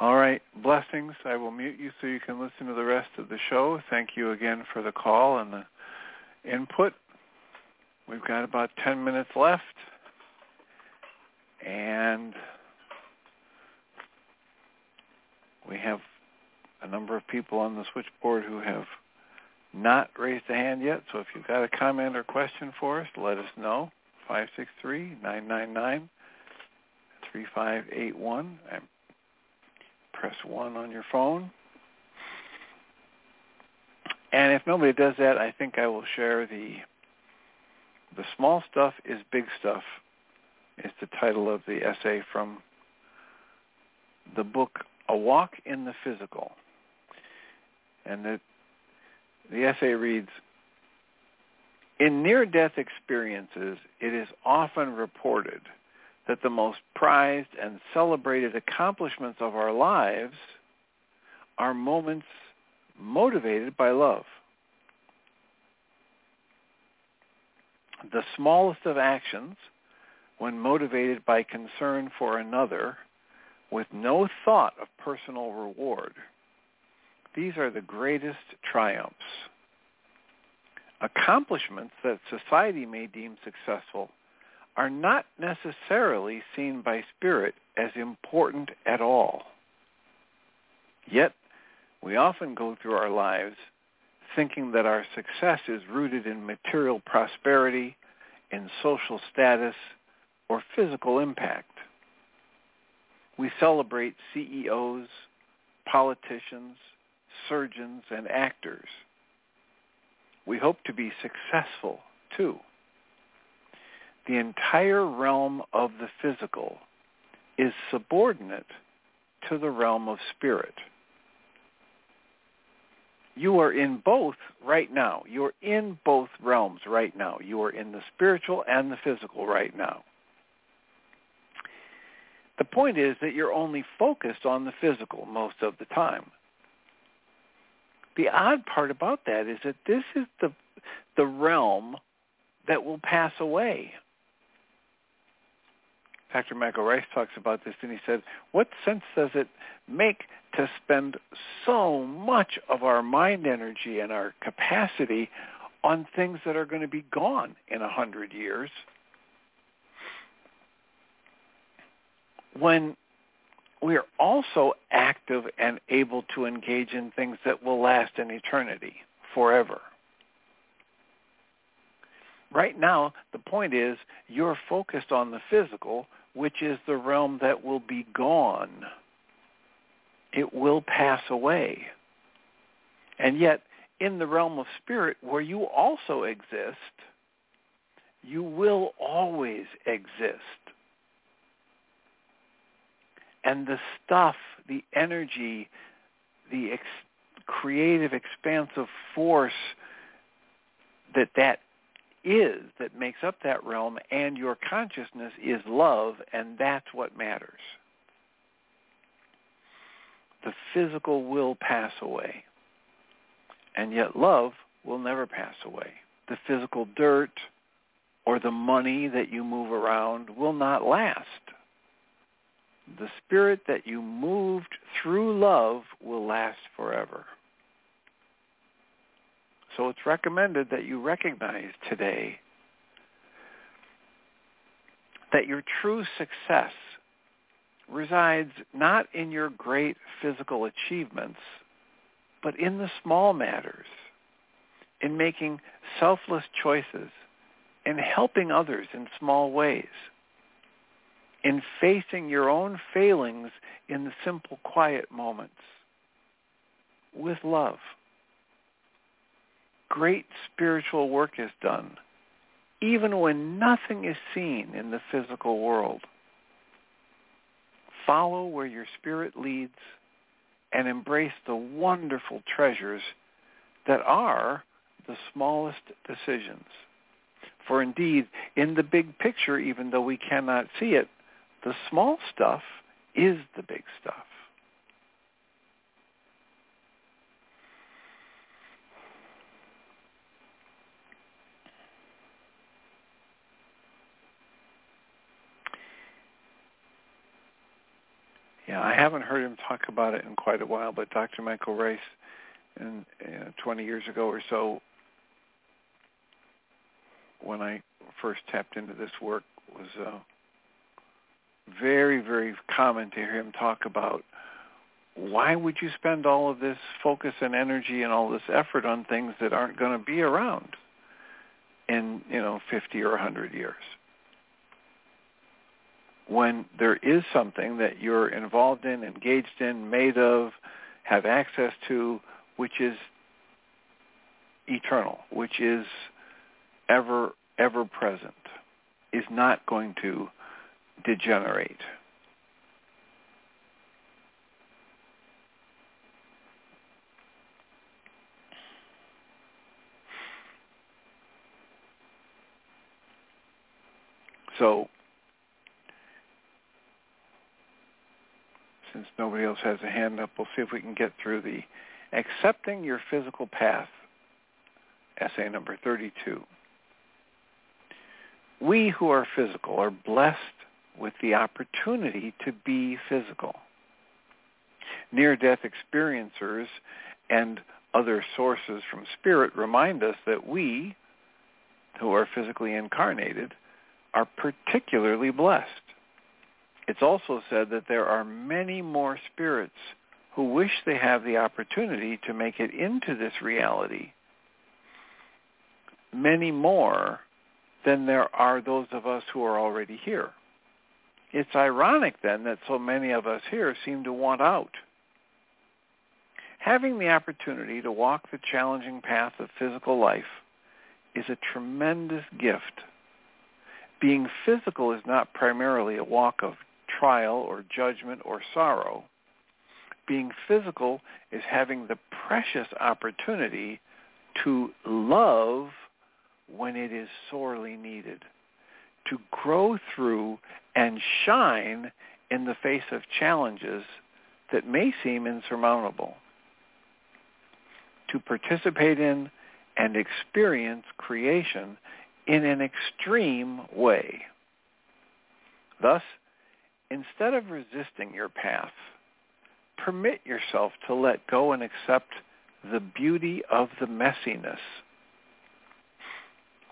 Speaker 1: All right. Blessings. I will mute you so you can listen to the rest of the show. Thank you again for the call and the input. We've got about 10 minutes left. And we have a number of people on the switchboard who have not raised a hand yet. So if you've got a comment or question for us, let us know. 563-999-3581. Press 1 on your phone. And if nobody does that, I think I will share the the small stuff is big stuff is the title of the essay from the book A Walk in the Physical. And the the essay reads in near-death experiences, it is often reported that the most prized and celebrated accomplishments of our lives are moments motivated by love. The smallest of actions, when motivated by concern for another, with no thought of personal reward, these are the greatest triumphs. Accomplishments that society may deem successful are not necessarily seen by spirit as important at all. Yet, we often go through our lives thinking that our success is rooted in material prosperity, in social status, or physical impact. We celebrate CEOs, politicians, surgeons, and actors. We hope to be successful, too. The entire realm of the physical is subordinate to the realm of spirit. You are in both right now. You're in both realms right now. You are in the spiritual and the physical right now. The point is that you're only focused on the physical most of the time. The odd part about that is that this is the the realm that will pass away. Dr. Michael Ryce talks about this and he said, what sense does it make to spend so much of our mind energy and our capacity on things that are going to be gone in a hundred years when we are also active and able to engage in things that will last an eternity, forever. Right now, the point is you're focused on the physical, which is the realm that will be gone. It will pass away. And yet, in the realm of spirit, where you also exist, you will always exist and the stuff, the energy, the ex- creative expansive force that that is that makes up that realm and your consciousness is love and that's what matters. The physical will pass away and yet love will never pass away. The physical dirt or the money that you move around will not last the spirit that you moved through love will last forever. So it's recommended that you recognize today that your true success resides not in your great physical achievements, but in the small matters, in making selfless choices, in helping others in small ways in facing your own failings in the simple, quiet moments with love. Great spiritual work is done, even when nothing is seen in the physical world. Follow where your spirit leads and embrace the wonderful treasures that are the smallest decisions. For indeed, in the big picture, even though we cannot see it, the small stuff is the big stuff. Yeah, I haven't heard him talk about it in quite a while, but Dr. Michael Ryce, in, 20 years ago or so, when I first tapped into this work was uh, very, very common to hear him talk about why would you spend all of this focus and energy and all this effort on things that aren't going to be around in, you know, 50 or 100 years? When there is something that you're involved in, engaged in, made of, have access to, which is eternal, which is ever, ever present, is not going to degenerate. So since nobody else has a hand up, we'll see if we can get through the Accepting Your Physical Path, essay number 32. We who are physical are blessed with the opportunity to be physical. Near-death experiencers and other sources from spirit remind us that we, who are physically incarnated, are particularly blessed. It's also said that there are many more spirits who wish they have the opportunity to make it into this reality. Many more than there are those of us who are already here. It's ironic then that so many of us here seem to want out. Having the opportunity to walk the challenging path of physical life is a tremendous gift being physical is not primarily a walk of trial or judgment or sorrow. Being physical is having the precious opportunity to love when it is sorely needed, to grow through and shine in the face of challenges that may seem insurmountable, to participate in and experience creation in an extreme way. Thus, instead of resisting your path, permit yourself to let go and accept the beauty of the messiness.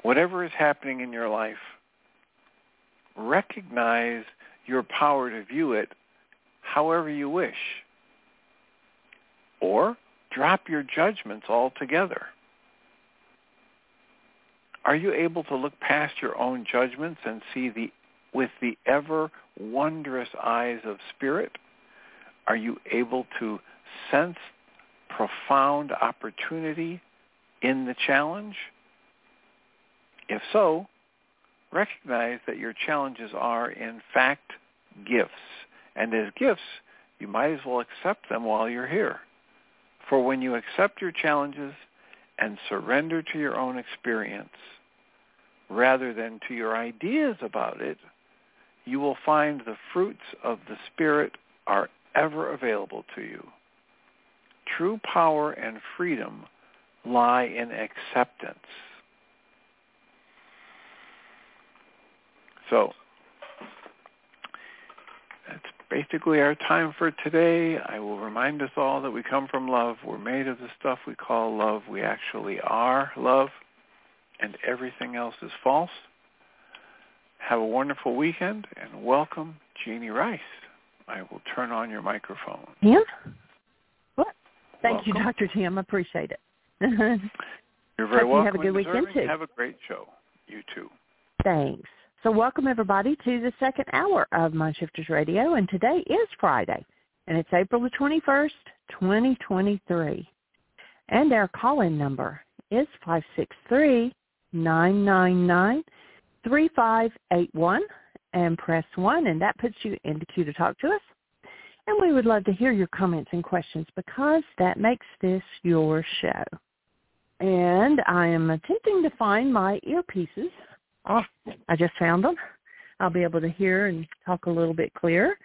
Speaker 1: Whatever is happening in your life, recognize your power to view it however you wish. Or drop your judgments altogether. Are you able to look past your own judgments and see the with the ever wondrous eyes of spirit? Are you able to sense profound opportunity in the challenge? If so, recognize that your challenges are in fact gifts. And as gifts, you might as well accept them while you're here. For when you accept your challenges and surrender to your own experience, rather than to your ideas about it, you will find the fruits of the Spirit are ever available to you. True power and freedom lie in acceptance. So that's basically our time for today. I will remind us all that we come from love. We're made of the stuff we call love. We actually are love and everything else is false. Have a wonderful weekend and welcome Jeanie Ryce. I will turn on your microphone.
Speaker 4: Yeah? What? Thank
Speaker 1: welcome.
Speaker 4: you, Dr. Tim. I appreciate it.
Speaker 1: You're very
Speaker 4: Hope
Speaker 1: welcome.
Speaker 4: You have a good weekend too.
Speaker 1: Have a great show. You too.
Speaker 4: Thanks. So welcome everybody to the second hour of Mindshifters Radio, and today is Friday, and it's April the 21st, 2023. And our call-in number is 563 999 3581 and press 1 and that puts you in the queue to talk to us. And we would love to hear your comments and questions because that makes this your show. And I am attempting to find my earpieces. Oh, I just found them. I'll be able to hear and talk a little bit clearer.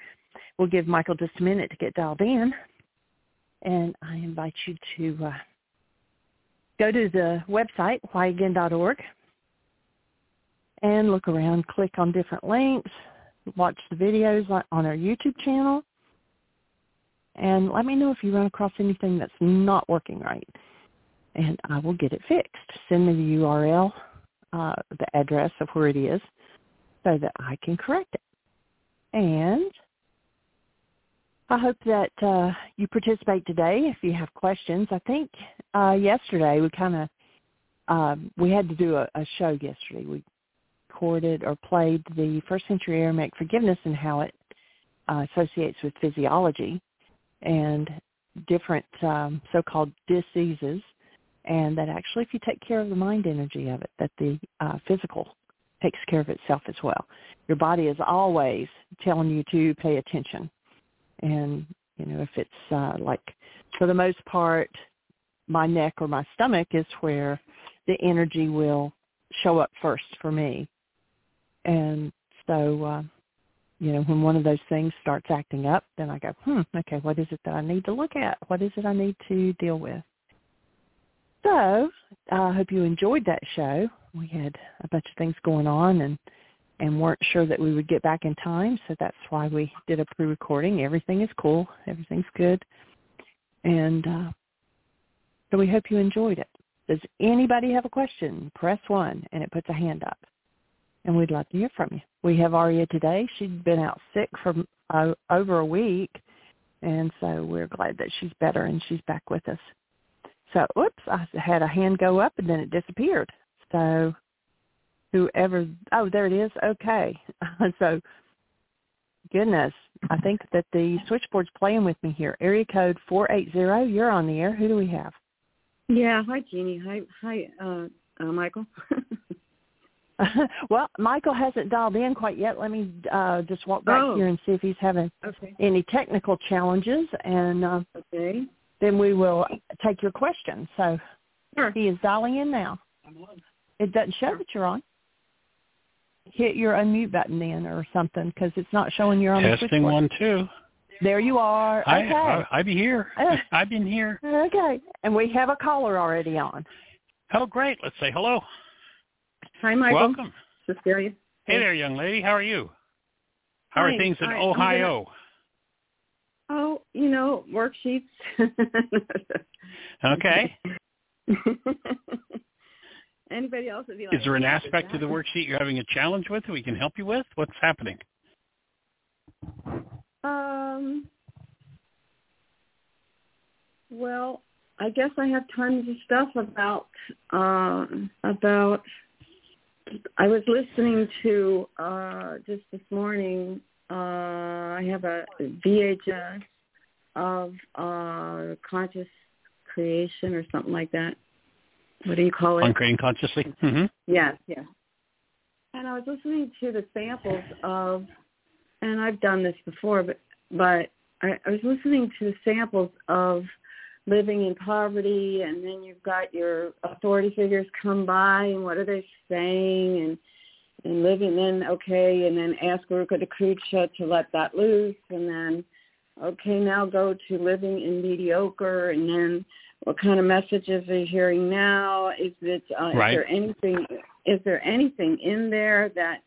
Speaker 4: We'll give Michael just a minute to get dialed in. And I invite you to uh, go to the website, whyagain.org, and look around, click on different links, watch the videos on our YouTube channel, and let me know if you run across anything that's not working right, and I will get it fixed. Send me the URL uh, the address of where it is so that I can correct it. And I hope that uh, you participate today if you have questions. I think uh, yesterday we kind of um, we had to do a, a show yesterday. We recorded or played the first century Aramaic forgiveness and how it uh, associates with physiology and different um, so-called diseases, and that actually if you take care of the mind energy of it, that the uh, physical takes care of itself as well. Your body is always telling you to pay attention. And you know if it's uh, like for the most part my neck or my stomach is where the energy will show up first for me. And so uh you know when one of those things starts acting up then i go hmm okay what is it that i need to look at? What is it i need to deal with so i uh, hope you enjoyed that show we had a bunch of things going on and and weren't sure that we would get back in time, so that's why we did a pre-recording. Everything is cool. Everything's good. And uh, so we hope you enjoyed it. Does anybody have a question? Press 1, and it puts a hand up. And we'd love to hear from you. We have Aria today. She'd been out sick for uh, over a week, and so we're glad that she's better and she's back with us. So, whoops, I had a hand go up, and then it disappeared. So whoever oh there it is. Okay. [LAUGHS] So goodness i think that the switchboard's playing with me here. Area code four eight zero you're on the air. Who do we have?
Speaker 5: Yeah hi Jeanie. hi hi uh, uh michael. [LAUGHS]
Speaker 4: Well michael hasn't dialed in quite yet. Let me uh just walk back
Speaker 5: oh.
Speaker 4: here and see if he's having
Speaker 5: okay.
Speaker 4: any technical challenges. And uh
Speaker 5: okay
Speaker 4: then we will take your question so
Speaker 5: sure.
Speaker 4: he is dialing in now it doesn't show that you're on hit your unmute button then or something because it's not showing you're on
Speaker 6: Testing
Speaker 4: the switchboard.
Speaker 6: one two.
Speaker 4: There you are.
Speaker 6: I,
Speaker 4: okay.
Speaker 6: I I be here. [LAUGHS]
Speaker 4: Uh,
Speaker 6: I've been here.
Speaker 4: Okay. And we have a caller already on.
Speaker 6: Oh great. Let's say hello.
Speaker 5: hi michael
Speaker 6: Welcome.
Speaker 5: Cecilia.
Speaker 6: Hey there, young lady. How are you? How are things in
Speaker 5: hi, I'm
Speaker 6: Ohio?
Speaker 5: Oh you know worksheets
Speaker 6: Okay. [LAUGHS]
Speaker 5: anybody else would be like
Speaker 6: Is there an aspect to the worksheet you're having a challenge with that we can help you with? What's happening?
Speaker 5: Um. Well, I guess I have tons of stuff about uh, about. I was listening to uh, just this morning. Uh, I have a VHS of uh, conscious creation or something like that. What do you call it?
Speaker 6: On creating consciously? Mm-hmm.
Speaker 5: Yes, yes. And I was listening to the samples of, and I've done this before, but but I, I was listening to the samples of living in poverty, and then you've got your authority figures come by, and what are they saying, and and living in okay, and then ask Rukha d'Qudsha to let that loose, and then okay, now go to living in mediocre, and then what kind of messages are you hearing now? Is it uh,
Speaker 6: Right.
Speaker 5: is there anything is there anything in there that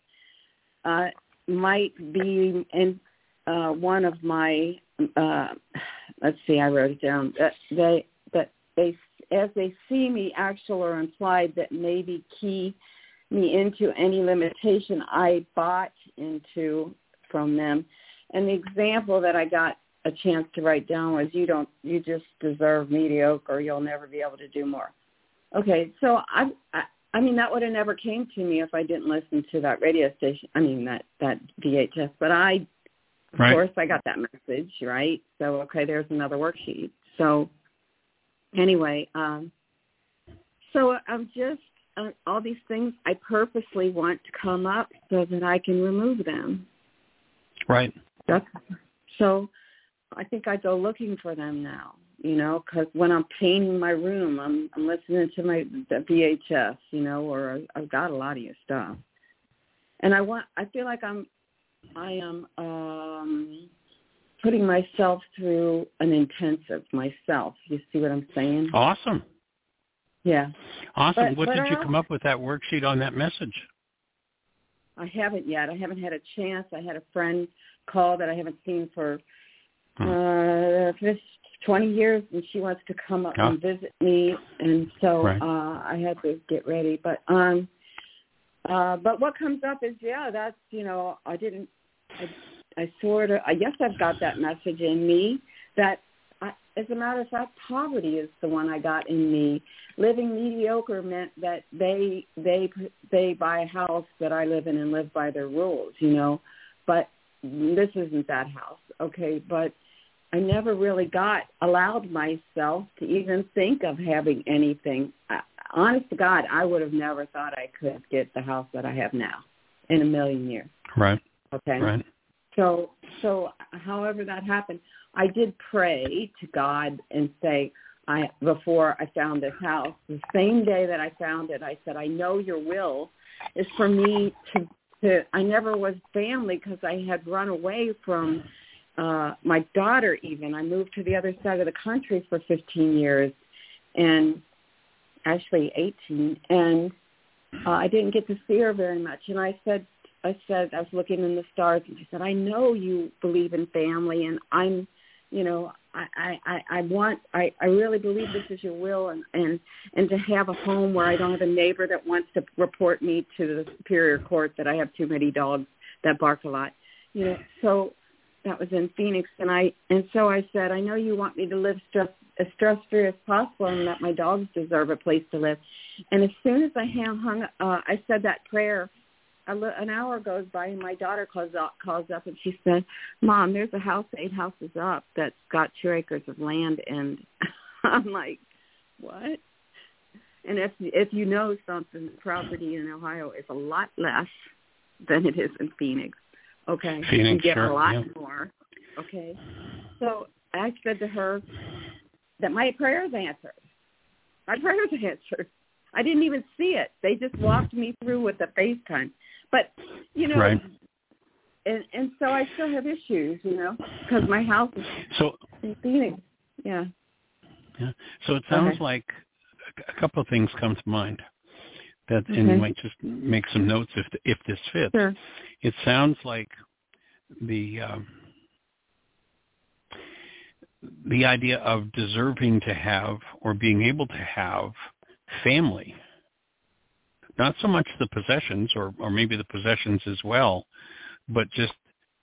Speaker 5: uh, might be in uh, one of my uh, let's see, I wrote it down that they that they as they see me actual or implied that maybe key me into any limitation I bought into from them. And the example that I got a chance to write down was you don't you just deserve mediocre or you'll never be able to do more okay so i i, I mean that would have never came to me if i didn't listen to that radio station i mean that that vhs but i of
Speaker 6: Right.
Speaker 5: course i got that message right so okay there's another worksheet so anyway um so i'm just all these things i purposely want to come up so that i can remove them
Speaker 6: Right.
Speaker 5: that's so I think I go looking for them now, you know, because when I'm painting my room, I'm I'm listening to my the VHS, you know, or I've got a lot of your stuff, and I want I feel like I'm I am um putting myself through an intensive myself. You see what I'm saying?
Speaker 6: Awesome.
Speaker 5: Yeah,
Speaker 6: Awesome.
Speaker 5: But-
Speaker 6: what
Speaker 5: but
Speaker 6: did you come up with that worksheet on that message?
Speaker 5: I haven't yet. I haven't had a chance. I had a friend call that I haven't seen for
Speaker 6: Hmm.
Speaker 5: uh this 20 years and she wants to come up
Speaker 6: Oh.
Speaker 5: and visit me and so
Speaker 6: Right.
Speaker 5: uh I had to get ready but um Uh, but what comes up is, yeah, that's you know, I didn't, I, I sort of, I guess I've got that message in me that, as a matter of fact, poverty is the one I got in me. Living mediocre meant that they they they buy a house that I live in and live by their rules, you know. But this isn't that house, okay? But I never really got allowed myself to even think of having anything. I, honest to God, I would have never thought I could get the house that I have now in a million years.
Speaker 1: Right.
Speaker 5: Okay.
Speaker 1: Right.
Speaker 5: So, so however that happened, I did pray to God and say, I before I found this house, the same day that I found it, I said, I know your will is for me to to. I never was family because I had run away from uh my daughter. Even I moved to the other side of the country for 15 years, and actually 18, and uh, I didn't get to see her very much. And I said, I said, I was looking in the stars, and I said, I know you believe in family, and I'm, you know, I, I, I want, I, I really believe this is your will, and and and to have a home where I don't have a neighbor that wants to report me to the superior court that I have too many dogs that bark a lot, you know. So that was in Phoenix, and I and so I said, I know you want me to live stress as stress free as possible, and that my dogs deserve a place to live. And as soon as I hung, uh, I said that prayer. A, an hour goes by, and my daughter calls up, calls up, and she said, "Mom, there's a house eight houses up that's got two acres of land." And [LAUGHS] I'm like, "What?" And if if you know something, property in Ohio is a lot less than it is in Phoenix. Okay,
Speaker 1: Phoenix,
Speaker 5: you get
Speaker 1: sure,
Speaker 5: a lot
Speaker 1: yeah.
Speaker 5: more. Okay, so I said to her that my prayers answered. My prayers [LAUGHS] answered. I didn't even see it. They just walked me through with the FaceTime. But you know,
Speaker 1: Right.
Speaker 5: and and so I still have issues, you know, because my house is
Speaker 1: So
Speaker 5: in Phoenix. Yeah.
Speaker 1: Yeah. So it sounds
Speaker 5: Okay.
Speaker 1: like a- couple of things come to mind that, and you might just make some notes if if this fits.
Speaker 5: Sure.
Speaker 1: It sounds like the um, the idea of deserving to have or being able to have family. Not so much the possessions or, or maybe the possessions as well, but just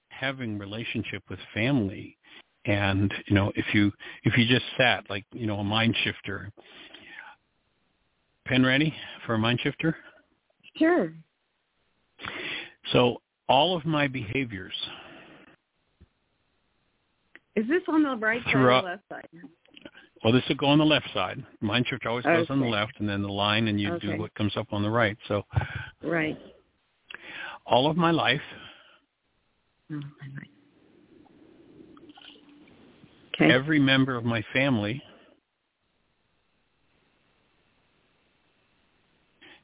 Speaker 1: having relationship with family and you know if you if you just sat like you know a mind shifter pen ready for a mind shifter
Speaker 5: Sure.
Speaker 1: so all of my behaviors
Speaker 5: Is this on the right side or the left side?
Speaker 1: Well this will go on the left side mind shifter always goes on the left and then the line and you
Speaker 5: Okay.
Speaker 1: do what comes up on the right so
Speaker 5: Right.
Speaker 1: all of my life
Speaker 5: Oh, my mind. Okay.
Speaker 1: every member of my family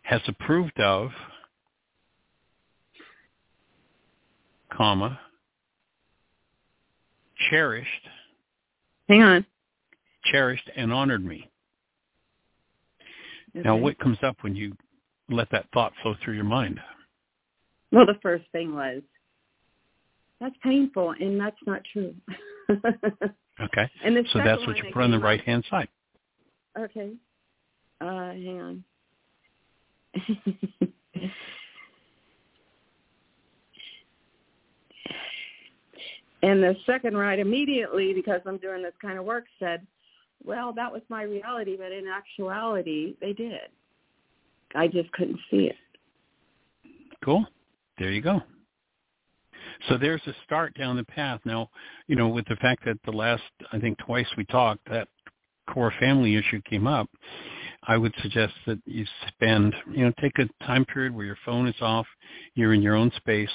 Speaker 1: has approved of comma cherished
Speaker 5: Hang on.
Speaker 1: Cherished and honored me now what comes up when you let that thought flow through your mind
Speaker 5: Well, the first thing was that's painful, and that's not true. [LAUGHS]
Speaker 1: okay
Speaker 5: and
Speaker 1: so that's what you put on the right hand side
Speaker 5: Okay. Uh, hang on. [LAUGHS] and the second right immediately, because I'm doing this kind of work, said, well, that was my reality, but in actuality, they did. I just couldn't see it.
Speaker 1: Cool. There you go. So there's a start down the path. Now, you know, with the fact that the last, I think twice we talked, that core family issue came up, I would suggest that you spend, you know, take a time period where your phone is off, you're in your own space,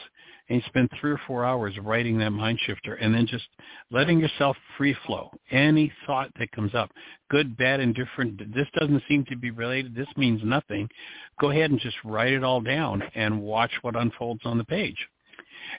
Speaker 1: and you spend three or four hours writing that mind shifter and then just letting yourself free flow. Any thought that comes up, good, bad, indifferent, this doesn't seem to be related, this means nothing, go ahead and just write it all down and watch what unfolds on the page.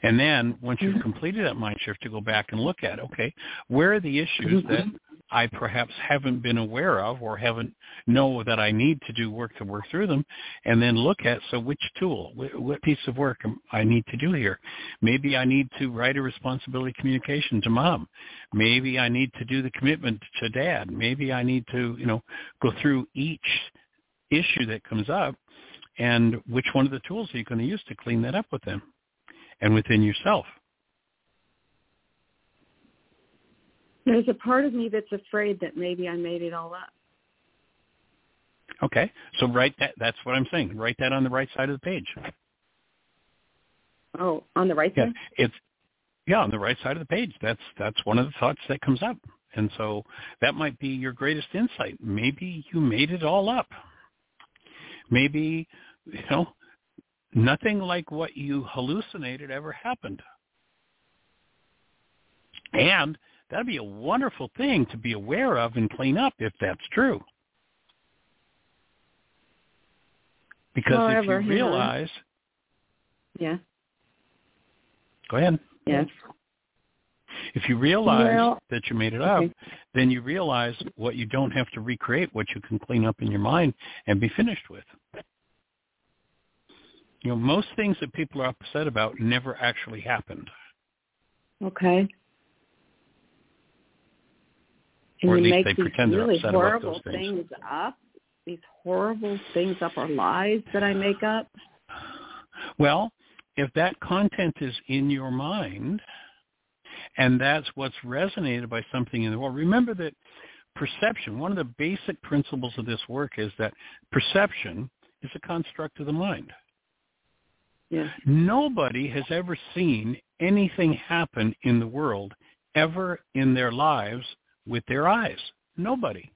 Speaker 1: And then once you've mm-hmm. completed that mind shift to go back and look at, okay, where are the issues mm-hmm. that I perhaps haven't been aware of or haven't know that I need to do work to work through them, and then look at so which tool, wh- what piece of work I need to do here. Maybe I need to write a responsibility communication to mom. Maybe I need to do the commitment to dad. Maybe I need to, you know, go through each issue that comes up and which one of the tools are you going to use to clean that up with them and within yourself?
Speaker 5: There's a part of me that's afraid that maybe I made it all up.
Speaker 1: Okay, so write that. That's what I'm saying. Write that on the right side of the page.
Speaker 5: Oh, on the right
Speaker 1: yeah,
Speaker 5: side.
Speaker 1: It's yeah, on the right side of the page. That's that's one of the thoughts that comes up, and so that might be your greatest insight. Maybe you made it all up. Maybe you know nothing like what you hallucinated ever happened, and that'd be a wonderful thing to be aware of and clean up if that's true. Because
Speaker 5: However,
Speaker 1: if you realize,
Speaker 5: yeah,
Speaker 1: go ahead.
Speaker 5: Yes.
Speaker 1: If you realize
Speaker 5: well,
Speaker 1: that you made it up,
Speaker 5: okay.
Speaker 1: then you realize what you don't have to recreate, what you can clean up in your mind and be finished with. You know, most things that people are upset about never actually happened.
Speaker 5: Okay. And
Speaker 1: or at least
Speaker 5: make
Speaker 1: they
Speaker 5: these
Speaker 1: pretend
Speaker 5: really
Speaker 1: they're upset about
Speaker 5: horrible
Speaker 1: those things.
Speaker 5: things up. These horrible things up or lies that I make up.
Speaker 1: Well, if that content is in your mind and that's what's resonated by something in the world, remember that perception, one of the basic principles of this work is that perception is a construct of the mind.
Speaker 5: Yes.
Speaker 1: Nobody has ever seen anything happen in the world ever in their lives with their eyes. Nobody.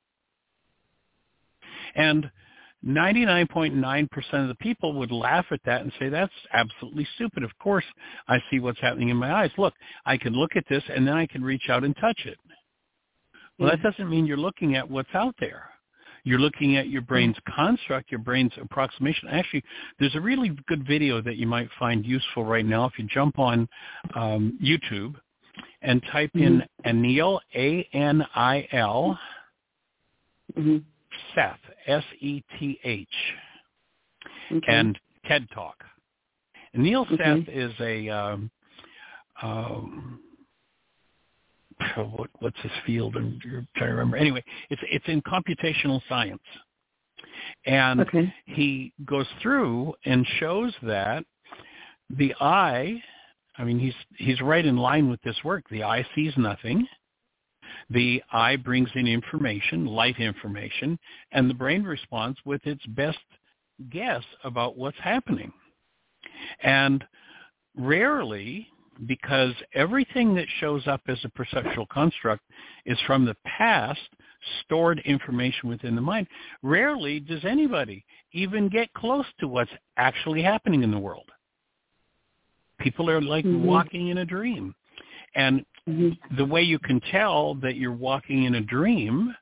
Speaker 1: And 99.9% of the people would laugh at that and say, that's absolutely stupid. Of course, I see what's happening in my eyes. Look, I can look at this and then I can reach out and touch it. Well, that doesn't mean you're looking at what's out there. You're looking at your brain's construct, your brain's approximation. Actually, there's a really good video that you might find useful right now if you jump on um, YouTube and type in Anil, A-N-I-L,
Speaker 5: Mm-hmm.
Speaker 1: Seth, S-E-T-H,
Speaker 5: Okay.
Speaker 1: and TED Talk. And Neil
Speaker 5: Okay.
Speaker 1: Seth is a um, um, [SIGHS] what, what's his field? I'm trying to remember. Anyway, it's it's in computational science, and
Speaker 5: okay.
Speaker 1: he goes through and shows that the eye. I mean, he's he's right in line with this work. The eye sees nothing. The eye brings in information, light information, and the brain responds with its best guess about what's happening. And rarely, because everything that shows up as a perceptual construct is from the past, stored information within the mind, rarely does anybody even get close to what's actually happening in the world. People are like
Speaker 5: Mhm.
Speaker 1: walking in a dream. And
Speaker 5: Mm-hmm.
Speaker 1: the way you can tell that you're walking in a dream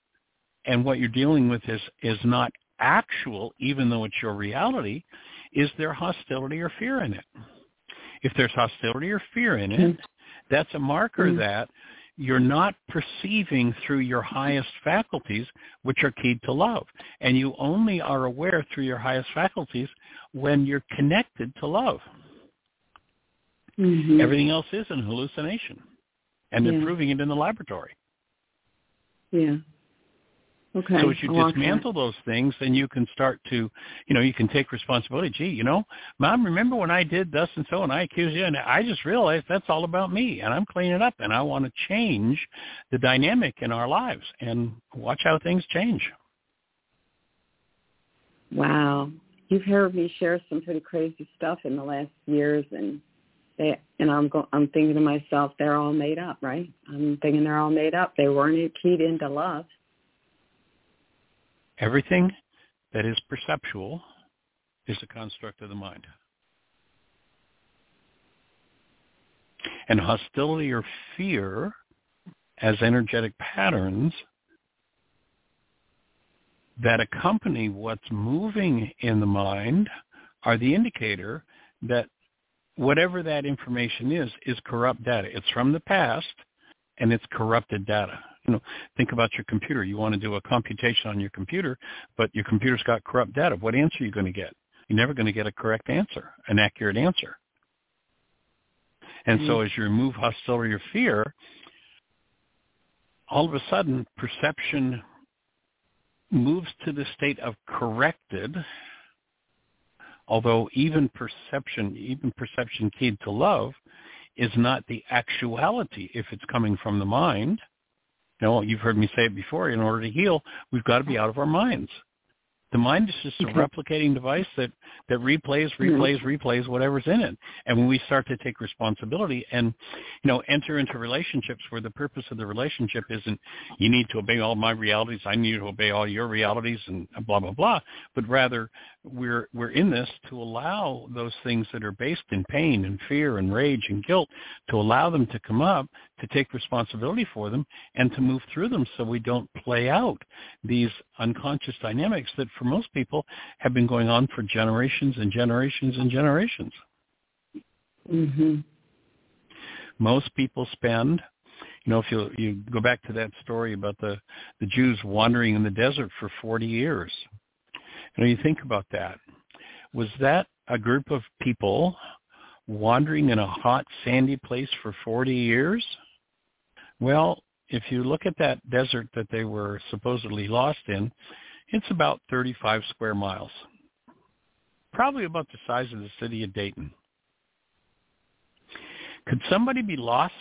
Speaker 1: and what you're dealing with is is not actual even though it's your reality is there hostility or fear in it if there's hostility or fear in it that's a marker
Speaker 5: Mhm.
Speaker 1: that you're not perceiving through your highest faculties which are keyed to love and you only are aware through your highest faculties when you're connected to love
Speaker 5: Mhm.
Speaker 1: everything else is an hallucination and they're
Speaker 5: Yeah.
Speaker 1: proving it in the laboratory
Speaker 5: Yeah. Okay.
Speaker 1: So as you
Speaker 5: I'll
Speaker 1: dismantle those things, then you can start to, you know, you can take responsibility. Gee, you know, Mom, remember when I did thus and so, and I accused you, and I just realized that's all about me, and I'm cleaning up, and I want to change the dynamic in our lives, and watch how things change.
Speaker 5: Wow. You've heard me share some pretty crazy stuff in the last years, and they and I'm go, I'm thinking to myself, they're all made up, right? I'm thinking they're all made up. They weren't keyed into love.
Speaker 1: Everything that is perceptual is a construct of the mind. And hostility or fear as energetic patterns that accompany what's moving in the mind are the indicator that whatever that information is, is corrupt data. It's from the past and it's corrupted data. You know, think about your computer. You want to do a computation on your computer, but your computer's got corrupt data. What answer are you going to get? You're never going to get a correct answer, an accurate answer. And so mm-hmm. as you remove hostility or fear, all of a sudden perception moves to the state of corrected Although even perception, even perception keyed to love, is not the actuality if it's coming from the mind. You know, you've heard me say it before. In order to heal, we've got to be out of our minds. The mind is just a replicating device that, that replays, replays, mm-hmm. replays whatever's in it. And when we start to take responsibility and, you know, enter into relationships where the purpose of the relationship isn't you need to obey all my realities, I need to obey all your realities and blah, blah, blah, but rather we're, we're in this to allow those things that are based in pain and fear and rage and guilt to allow them to come up, to take responsibility for them and to move through them so we don't play out these unconscious dynamics that for most people have been going on for generations and generations and generations.
Speaker 5: Mm-hmm.
Speaker 1: Most people spend, you know, if you you go back to that story about the the Jews wandering in the desert for 40 years. Know, you think about that. Was that a group of people wandering in a hot, sandy place for 40 years? Well, if you look at that desert that they were supposedly lost in, it's about 35 square miles, probably about the size of the city of Dayton. Could somebody be lost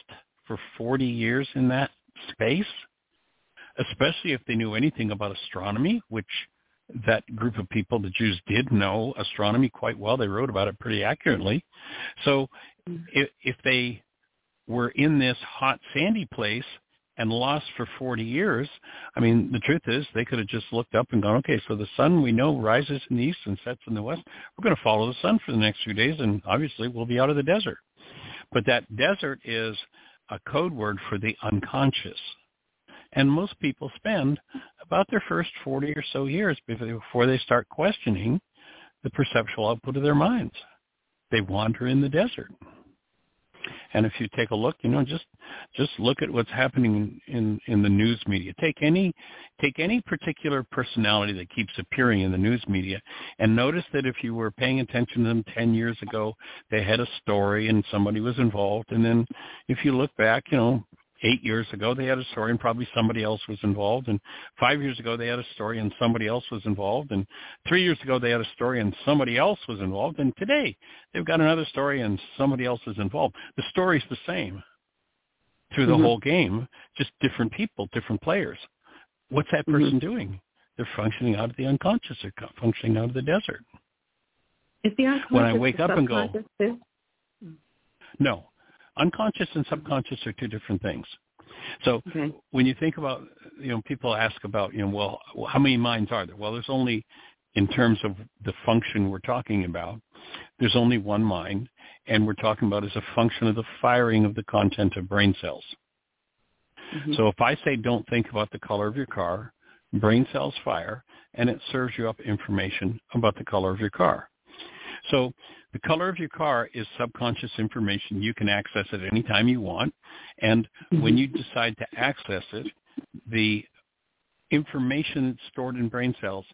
Speaker 1: for 40 years in that space, especially if they knew anything about astronomy, which that group of people, the Jews, did know astronomy quite well. They wrote about it pretty accurately. So mm-hmm. if, if they were in this hot, sandy place and lost for 40 years, I mean, the truth is they could have just looked up and gone, okay, so the sun we know rises in the east and sets in the west. We're going to follow the sun for the next few days, and obviously we'll be out of the desert. But that desert is a code word for the unconscious. And most people spend about their first 40 or so years before they start questioning the perceptual output of their minds. They wander in the desert. And if you take a look, you know, just just look at what's happening in in the news media. Take any take any particular personality that keeps appearing in the news media, and notice that if you were paying attention to them ten years ago, they had a story and somebody was involved, and then if you look back, you know, eight years ago they had a story and probably somebody else was involved and five years ago they had a story and somebody else was involved and three years ago they had a story and somebody else was involved and today they've got another story and somebody else is involved the story's the same through the mm-hmm. whole game just different people different players what's that mm-hmm. person mm-hmm. doing they're functioning out of the unconscious they're functioning out of the desert
Speaker 5: is the unconscious
Speaker 1: when i wake up and go
Speaker 5: too?
Speaker 1: no Unconscious and subconscious are two different things. So okay. when you think about, you know, people ask about, you know, well, how many minds are there? Well, there's only, in terms of the function we're talking about, there's only one mind, and we're talking about as a function of the firing of the content of brain cells. Mm-hmm. So if I say don't think about the color of your car, brain cells fire, and it serves you up information about the color of your car. So the color of your car is subconscious information. You can access it anytime you want. And mm-hmm. when you decide to access it, the information that's stored in brain cells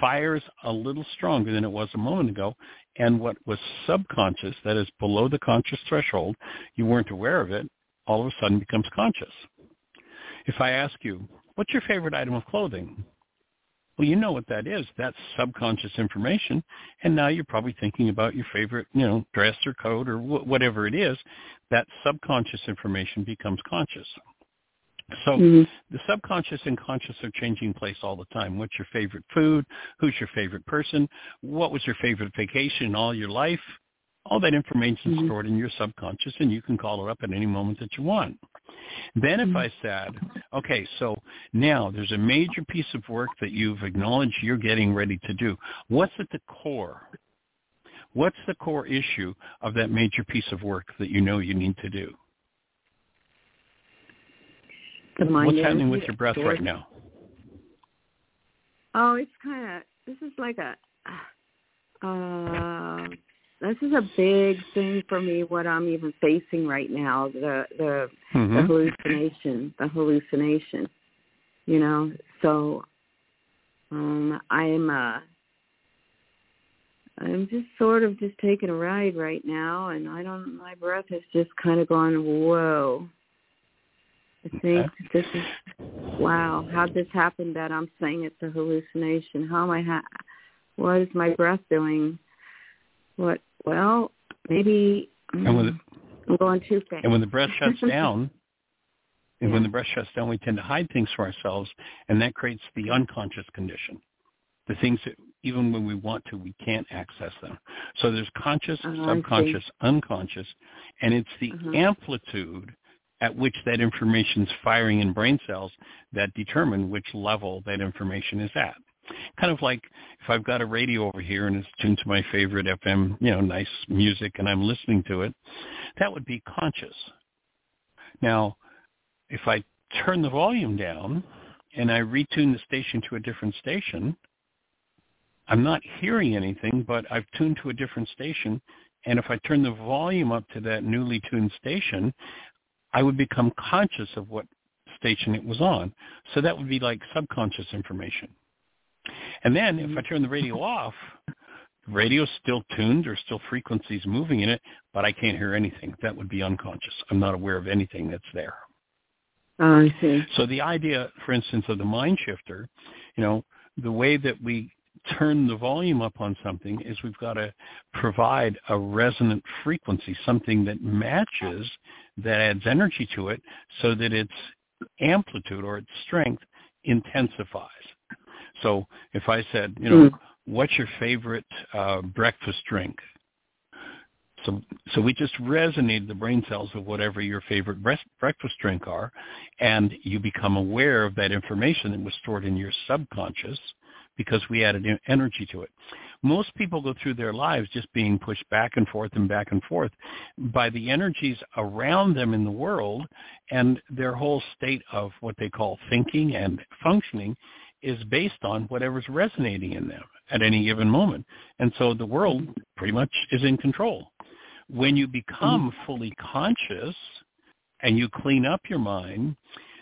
Speaker 1: fires a little stronger than it was a moment ago. And what was subconscious, that is below the conscious threshold, you weren't aware of it, all of a sudden becomes conscious. If I ask you, what's your favorite item of clothing? Well, you know what that is. That's subconscious information. And now you're probably thinking about your favorite, you know, dress or coat or wh- whatever it is. That subconscious information becomes conscious. So mm-hmm. the subconscious and conscious are changing place all the time. What's your favorite food? Who's your favorite person? What was your favorite vacation all your life? All that information is mm-hmm. stored in your subconscious, and you can call it up at any moment that you want. Then if mm-hmm. I said, okay, so now there's a major piece of work that you've acknowledged you're getting ready to do. What's at the core? What's the core issue of that major piece of work that you know you need to do? What's happening with your breath right now?
Speaker 5: Oh, it's kind of, this is like a, uh, this is a big thing for me what i'm even facing right now the the, mm-hmm. the hallucination the hallucination you know so um i'm uh i'm just sort of just taking a ride right now and i don't my breath has just kind of gone whoa i think okay. this is wow how this happened that i'm saying it's a hallucination how am i ha- what is my breath doing what? Well, maybe
Speaker 1: and when the,
Speaker 5: mm, I'm going too fast.
Speaker 1: And when the breath shuts [LAUGHS] down, and
Speaker 5: Yeah.
Speaker 1: when the breath shuts down, we tend to hide things from ourselves, and that creates the unconscious condition. The things that even when we want to, we can't access them. So there's conscious,
Speaker 5: see.
Speaker 1: subconscious, unconscious, and it's the
Speaker 5: Mhm.
Speaker 1: amplitude at which that information is firing in brain cells that determine which level that information is at. Kind of like if I've got a radio over here and it's tuned to my favorite FM, you know, nice music, and I'm listening to it, that would be conscious. Now, if I turn the volume down and I retune the station to a different station, I'm not hearing anything, but I've tuned to a different station. And if I turn the volume up to that newly tuned station, I would become conscious of what station it was on. So that would be like subconscious information. And then if I turn the radio off, the radio's still tuned, there's still frequencies moving in it, but I can't hear anything. That would be unconscious. I'm not aware of anything that's there.
Speaker 5: Oh, I see.
Speaker 1: So the idea, for instance, of the mind shifter, you know, the way that we turn the volume up on something is we've got to provide a resonant frequency, something that matches, that adds energy to it so that its amplitude or its strength intensifies. So if I said, you know,
Speaker 5: Mm.
Speaker 1: what's your favorite uh, breakfast drink? So, so we just resonated the brain cells of whatever your favorite breast, breakfast drink are, and you become aware of that information that was stored in your subconscious because we added energy to it. Most people go through their lives just being pushed back and forth and back and forth by the energies around them in the world, and their whole state of what they call thinking and functioning is based on whatever's resonating in them at any given moment. And so the world pretty much is in control. When you become fully conscious and you clean up your mind,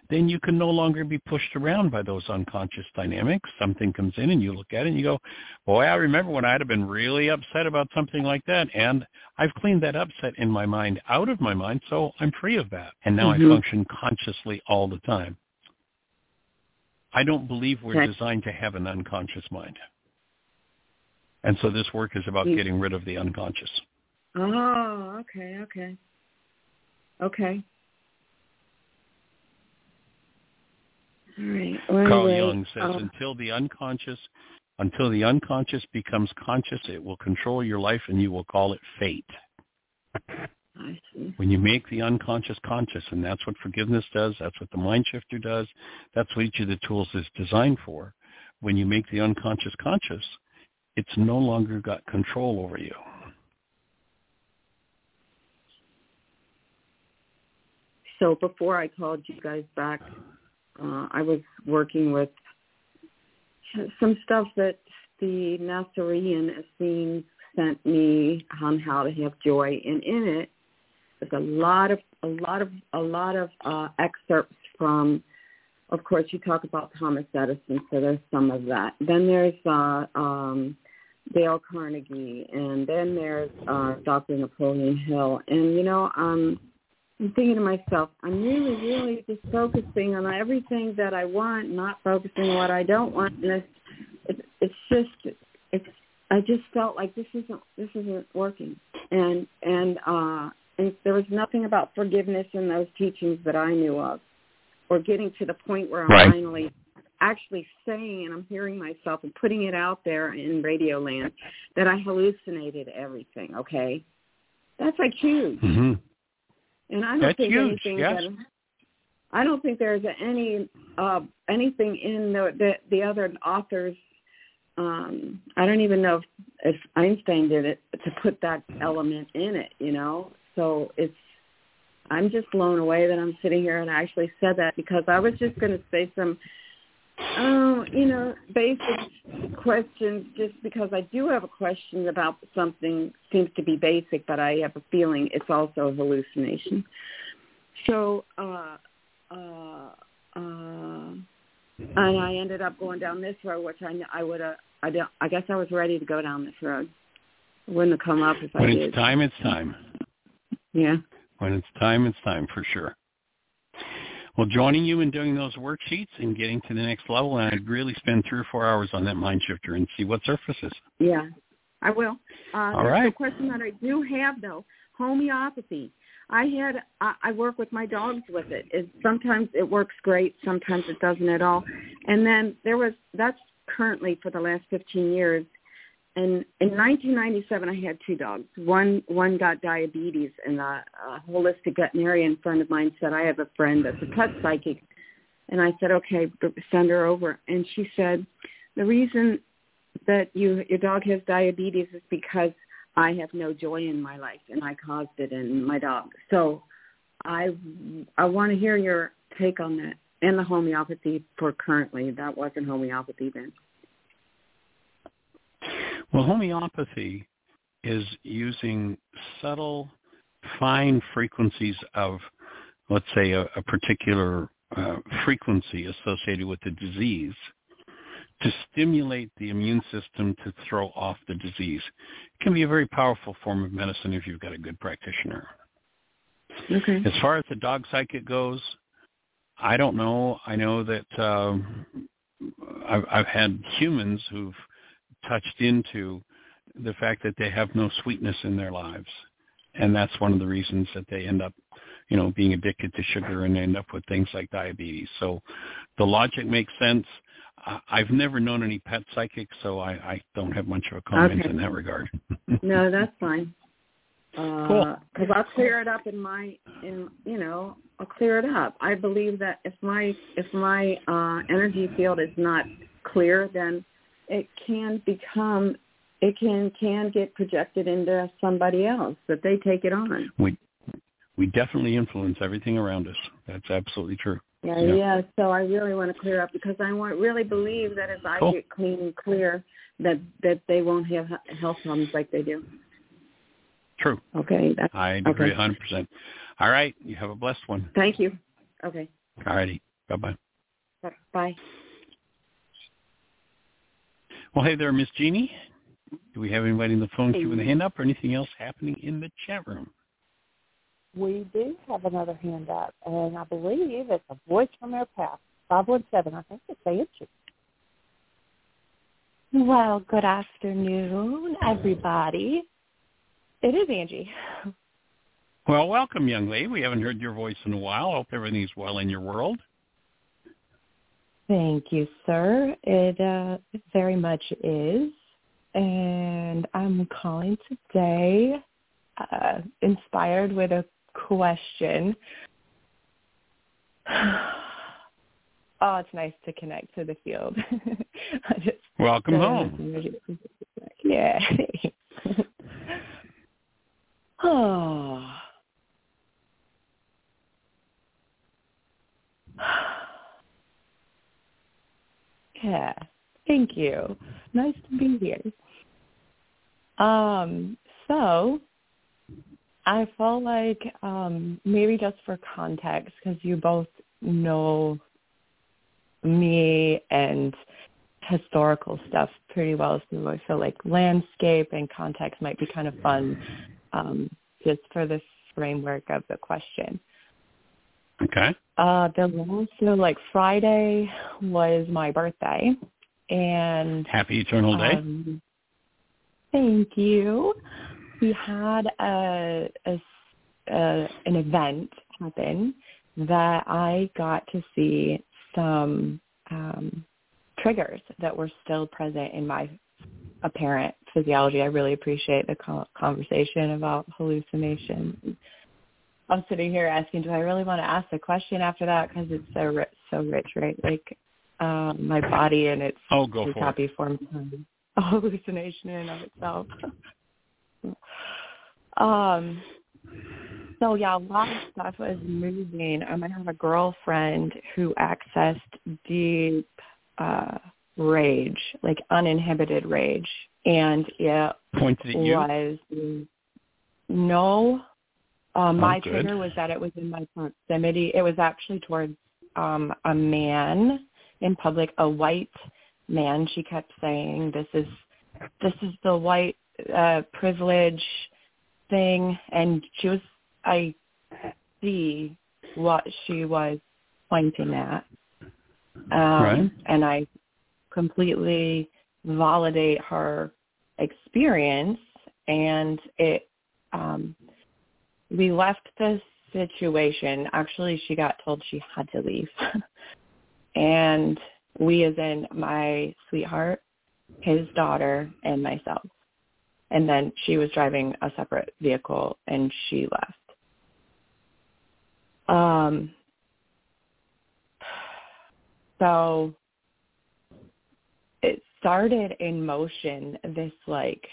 Speaker 1: then you can no longer be pushed around by those unconscious dynamics. Something comes in and you look at it and you go, boy, I remember when I'd have been really upset about something like that. And I've cleaned that upset in my mind out of my mind, so I'm free of that. And now
Speaker 5: Mhm.
Speaker 1: I function consciously all the time. I don't believe we're
Speaker 5: Okay.
Speaker 1: designed to have an unconscious mind. And so this work is about getting rid of the unconscious.
Speaker 5: Oh, okay, okay. Okay. All right. Well,
Speaker 1: Carl
Speaker 5: anyway,
Speaker 1: Jung says, until the unconscious, until the unconscious becomes conscious, it will control your life, and you will call it fate.
Speaker 5: I see.
Speaker 1: When you make the unconscious conscious, and that's what forgiveness does, that's what the mind shifter does, that's what each of the tools is designed for. When you make the unconscious conscious, it's no longer got control over you.
Speaker 5: So before I called you guys back, uh, I was working with some stuff that the Nasserean Essenes sent me on how to have joy, and in it there's a lot of a lot of a lot of uh, excerpts from. Of course, you talk about Thomas Edison, so there's some of that. Then there's uh, um, Dale Carnegie, and then there's uh, Dr. Napoleon Hill, and you know, um, I'm thinking to myself, I'm really, really just focusing on everything that I want, not focusing on what I don't want. And it's, it's, it's just, it's. I just felt like this isn't, this isn't working. And and uh, and there was nothing about forgiveness in those teachings that I knew of, or getting to the point where I'm
Speaker 1: Right.
Speaker 5: finally actually saying and I'm hearing myself and putting it out there in Radio Land that I hallucinated everything. Okay, that's like huge.
Speaker 1: hmm
Speaker 5: And I don't
Speaker 1: That's
Speaker 5: think
Speaker 1: huge,
Speaker 5: anything
Speaker 1: yes.
Speaker 5: that I don't think there's any uh anything in the the, the other authors um I don't even know if, if Einstein did it to put that element in it, you know. So it's I'm just blown away that I'm sitting here and I actually said that because I was just going to say some oh, you know, basic questions just because I do have a question about something seems to be basic, but I have a feeling it's also a hallucination. So, uh, uh, uh, and I ended up going down this road, which I I would have I don't I guess I was ready to go down this road. Wouldn't have come up if I
Speaker 1: When
Speaker 5: did.
Speaker 1: it's time, it's time.
Speaker 5: Yeah.
Speaker 1: When it's time, it's time for sure. Well, joining you in doing those worksheets and getting to the next level, and I'd really spend three or four hours on that mind shifter and see what surfaces.
Speaker 5: Yeah. I will. Uh,
Speaker 1: All right.
Speaker 5: The question that I do have, though, homeopathy. I had I, I work with my dogs with it. it. Sometimes it works great, sometimes it doesn't at all. And then there was that's currently for the last 15 years. And in 1997, I had two dogs. One one got diabetes, and a, a holistic veterinarian friend of mine said, "I have a friend that's a pet psychic," and I said, "Okay, send her over." And she said, "The reason that you your dog has diabetes is because I have no joy in my life, and I caused it in my dog. So I I want to hear your take on that and the homeopathy for currently. That wasn't homeopathy then.
Speaker 1: Well, homeopathy is using subtle, fine frequencies of, let's say, a, a particular uh, frequency associated with the disease to stimulate the immune system to throw off the disease. It can be a very powerful form of medicine if you've got a good practitioner.
Speaker 5: Okay.
Speaker 1: As far as the dog psychic goes, I don't know. I know that um, I've, I've had humans who've touched into the fact that they have no sweetness in their lives, and that's one of the reasons that they end up, you know, being addicted to sugar and end up with things like diabetes. So, the logic makes sense. I've never known any pet psychics, so I, I don't have much of a comment
Speaker 5: okay.
Speaker 1: in that regard. [LAUGHS]
Speaker 5: no, that's fine. [LAUGHS]
Speaker 1: Uh, cool.
Speaker 5: Because I'll clear it up in my, in you know, I'll clear it up. I believe that if my if my uh, energy field is not clear, then it can become, it can can get projected into somebody else that they take it on.
Speaker 1: We we definitely influence everything around us. That's absolutely true.
Speaker 5: Yeah, yeah, yeah. So I really want to clear up because I want really believe that as I
Speaker 1: cool.
Speaker 5: get clean and clear, that that they won't have health problems like they do.
Speaker 1: True.
Speaker 5: Okay. That's,
Speaker 1: I agree
Speaker 5: okay.
Speaker 1: 100%. All right. You have a blessed one.
Speaker 5: Thank you. Okay.
Speaker 1: All righty. Bye-bye.
Speaker 5: Bye.
Speaker 1: Well, hey there, Miss Jeanie. Do we have anybody on the phone queue with a hand up or anything else happening in the chat room?
Speaker 4: we do have another hand up, and I believe it's a voice from our past. 517, I think it's Angie.
Speaker 7: Well, good afternoon, everybody. It is Angie.
Speaker 1: Well, welcome, young lady. We haven't heard your voice in a while. Hope everything's well in your world.
Speaker 7: Thank you, sir. It uh, very much is. And I'm calling today uh, inspired with a question. [SIGHS] oh, it's nice to connect to the field. [LAUGHS] just,
Speaker 1: Welcome uh, home.
Speaker 7: Yeah. [LAUGHS] [SIGHS] oh. Yeah. Thank you. Nice to be here. Um, so I felt like um, maybe just for context, because you both know me and historical stuff pretty well, so I feel like landscape and context might be kind of fun um, just for the framework of the question.
Speaker 1: Okay.
Speaker 7: Uh, the last, so like Friday was my birthday, and
Speaker 1: happy eternal day.
Speaker 7: Um, thank you we had a, a, a an event happen that I got to see some um, triggers that were still present in my apparent physiology. I really appreciate the conversation about hallucination. I'm sitting here asking, do I really want to ask the question after that? Because it's so rich, so rich, right? Like um, my body and its
Speaker 1: oh, go for
Speaker 7: copy
Speaker 1: it.
Speaker 7: form a [LAUGHS] hallucination in and of itself. [LAUGHS] Um, so yeah, a lot of stuff was moving. Um, I have a girlfriend who accessed deep uh, rage, like uninhibited rage, and it
Speaker 1: Pointed at you?
Speaker 7: was no. Uh, my
Speaker 1: good.
Speaker 7: trigger was that it was in my proximity. It was actually towards um, a man in public, a white man. She kept saying, "This is this is the white uh, privilege thing and she was I see what she was pointing at. Um
Speaker 1: right.
Speaker 7: and I completely validate her experience and it um we left the situation. Actually she got told she had to leave. [LAUGHS] And we as in my sweetheart his daughter and myself. And then she was driving a separate vehicle and she left. Um [SIGHS] so it started in motion this like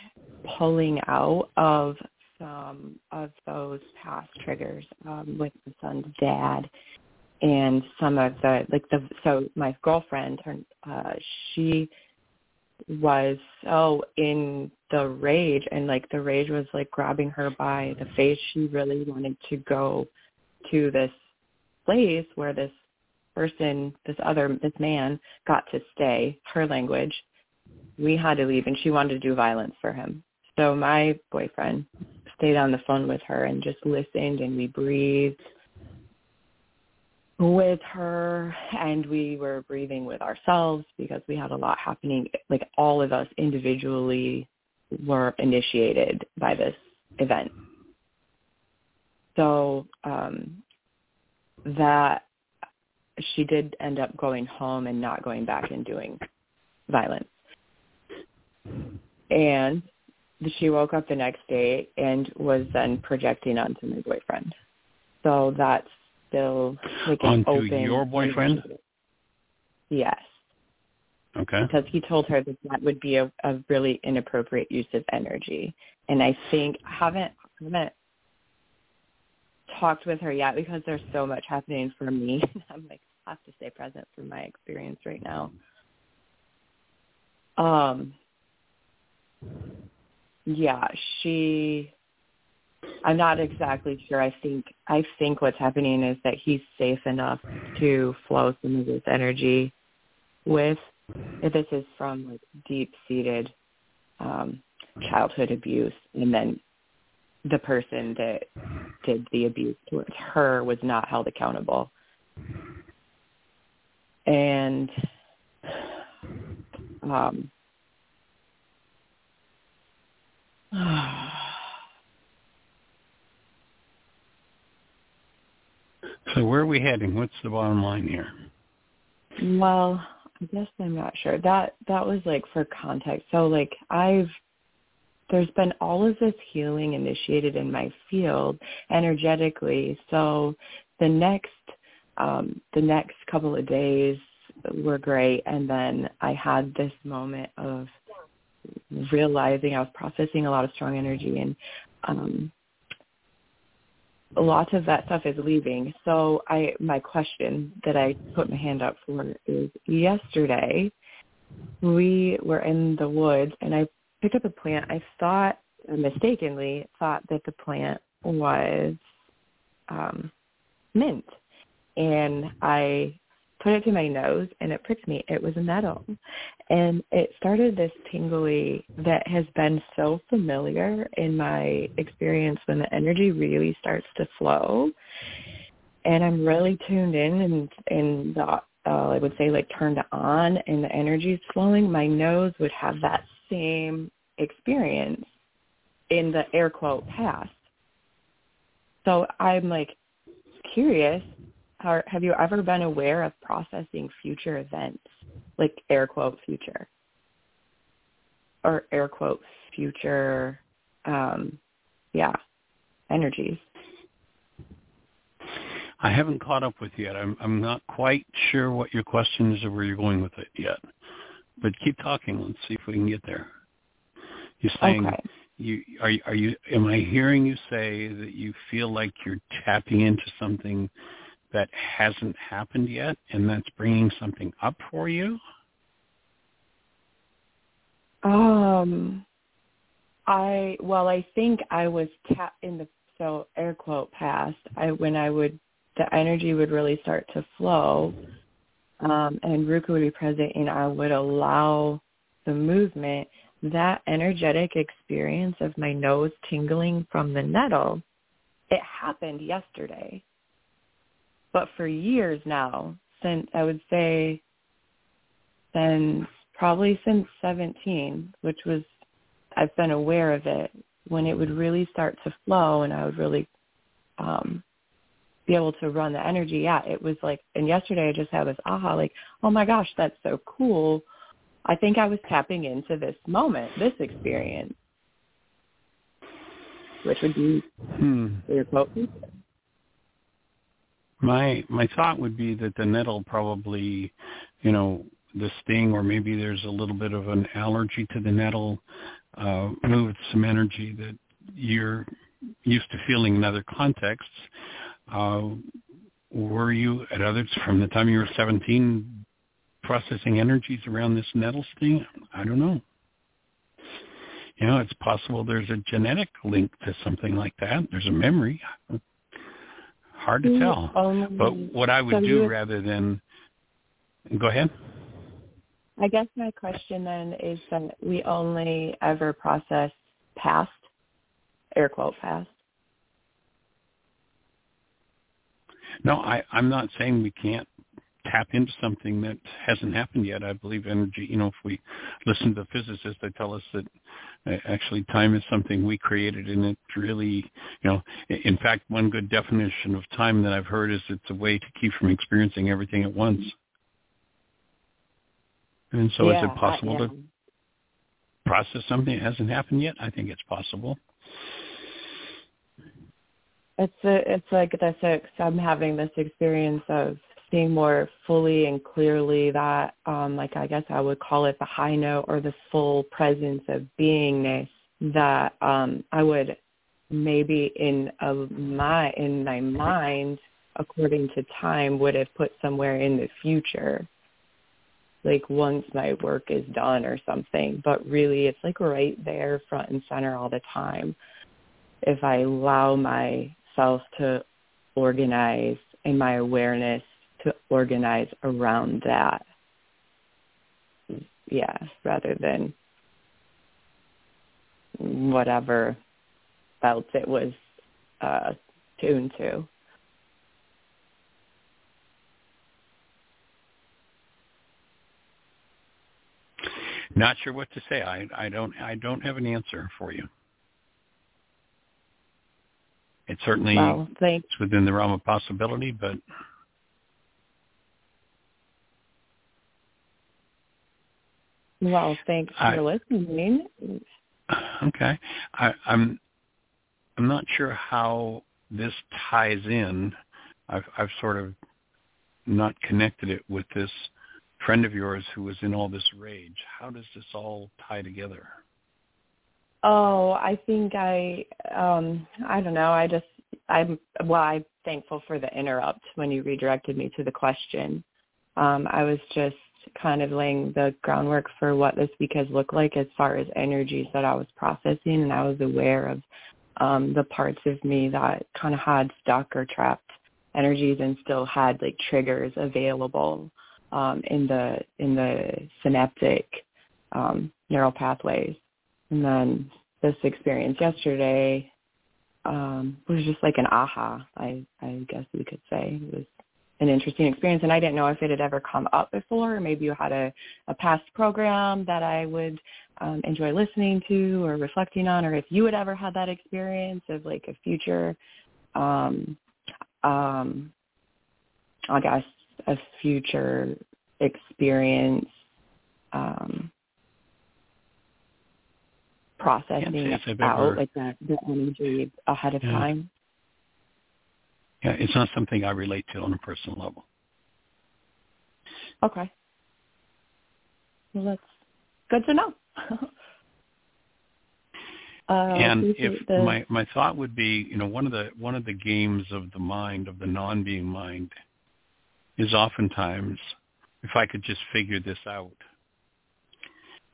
Speaker 7: pulling out of some of those past triggers um, with the son's dad and some of the like the so my girlfriend her uh she was so in the rage and like the rage was like grabbing her by the face. She really wanted to go to this place where this person this other this man got to stay her language. We had to leave and she wanted to do violence for him. So my boyfriend stayed on the phone with her and just listened and we breathed with her and we were breathing with ourselves because we had a lot happening. Like all of us individually were initiated by this event. So um that she did end up going home and not going back and doing violence. And she woke up the next day and was then projecting onto my boyfriend so that's still like an
Speaker 6: Onto
Speaker 7: open
Speaker 6: your boyfriend?
Speaker 7: yes
Speaker 6: Okay.
Speaker 7: because he told her that that would be a, a really inappropriate use of energy. And I think I haven't haven't talked with her yet because there's so much happening for me. [LAUGHS] I'm like I have to stay present for my experience right now. Um yeah, she I'm not exactly sure. I think I think what's happening is that he's safe enough to flow some of this energy with this is from like deep seated um childhood abuse and then the person that did the abuse towards her was not held accountable and um [SIGHS]
Speaker 6: So where are we heading? What's the bottom line here?
Speaker 7: Well, I guess I'm not sure. That that was like for context. So like I've there's been all of this healing initiated in my field energetically. So the next um the next couple of days were great and then I had this moment of realizing I was processing a lot of strong energy and um a lot of that stuff is leaving. So I my question that I put my hand up for is yesterday we were in the woods and I picked up a plant. I thought mistakenly thought that the plant was um mint. And I put it to my nose and it pricked me. It was a nettle. And it started this tingly that has been so familiar in my experience when the energy really starts to flow. And I'm really tuned in and, and the, uh, I would say like turned on and the energy is flowing. My nose would have that same experience in the air quote past. So I'm like curious have you ever been aware of processing future events, like air quote future, or air quote future, um, yeah, energies?
Speaker 6: I haven't caught up with yet. I'm I'm not quite sure what your question is or where you're going with it yet. But keep talking. Let's see if we can get there. You're saying
Speaker 7: Okay.
Speaker 6: you are you- are you am I hearing you say that you feel like you're tapping into something that hasn't happened yet and that's bringing something up for you?
Speaker 7: Um, I well, I think I was tap in the so air quote past. I when I would the energy would really start to flow, um, and Rukha would be present, and I would allow the movement. That energetic experience of my nose tingling from the nettle, it happened yesterday. But for years now, since I would say since probably since 17, which was I've been aware of it when it would really start to flow and I would really um be able to run the energy. Yeah, it was like and yesterday I just had this aha like, oh my gosh, that's so cool. I think I was tapping into this moment, this experience. Which would be
Speaker 1: Hmm.
Speaker 7: your quote.
Speaker 1: My my thought would be that the nettle probably, you know, the sting or maybe there's a little bit of an allergy to the nettle, uh, moved some energy that you're used to feeling in other contexts. Uh, were you at others from the time you were 17 processing energies around this nettle sting? I don't know. You know, it's possible there's a genetic link to something like that. There's a memory. Hard to tell.
Speaker 7: Only,
Speaker 1: But what I would do rather than go ahead.
Speaker 7: I guess my question then is that we only ever process past, air quote past.
Speaker 1: No, I, I'm not saying we can't tap into something that hasn't happened yet. I believe energy, you know, if we listen to the physicists, they tell us that uh, actually time is something we created and it's really, you know, in fact, one good definition of time that I've heard is it's a way to keep from experiencing everything at once. And so is it possible
Speaker 7: I- yeah.
Speaker 1: to process something that hasn't happened yet? I think it's possible.
Speaker 7: It's a, it's like that's it. 'cause I'm having this experience of seeing more fully and clearly that, um, like I guess I would call it the high note or the full presence of beingness that um, I would maybe in a my in my mind, according to time, would have put somewhere in the future, like once my work is done or something. But really, it's like right there, front and center all the time if I allow myself to organize in my awareness to organize around that. Yeah, rather than whatever else it was uh, tuned to.
Speaker 1: Not sure what to say. I, I don't I don't have an answer for you. It certainly
Speaker 7: Well,
Speaker 1: it's within the realm of possibility, but
Speaker 7: well, thanks
Speaker 1: I-
Speaker 7: for listening.
Speaker 1: okay. I, I'm I'm not sure how this ties in. I've I've sort of not connected it with this friend of yours who was in all this rage. How does this all tie together?
Speaker 7: Oh, I think I um I don't know. I just I'm well, I'm thankful for the interrupt when you redirected me to the question. Um I was just kind of laying the groundwork for what this week has looked like as far as energies that I was processing and I was aware of um the parts of me that kind of had stuck or trapped energies and still had like triggers available um in the in the synaptic um neural pathways. And then this experience yesterday um, was just like an aha, I, I guess we could say. It was an interesting experience, and I didn't know if it had ever come up before. Maybe you had a, a past program that I would um, enjoy listening to or reflecting on, or if you had ever had that experience of like a future, um, um, I guess, a future experience um, processing out
Speaker 1: ever-
Speaker 7: like that the energy ahead of
Speaker 1: Yeah.
Speaker 7: time.
Speaker 1: Yeah, it's not something I relate to on a personal level.
Speaker 7: Okay. Well, that's good to know. [LAUGHS] uh,
Speaker 1: and if
Speaker 7: the,
Speaker 1: my my thought would be, you know, one of the one of the games of the mind of the non-being mind is oftentimes if I could just figure this out.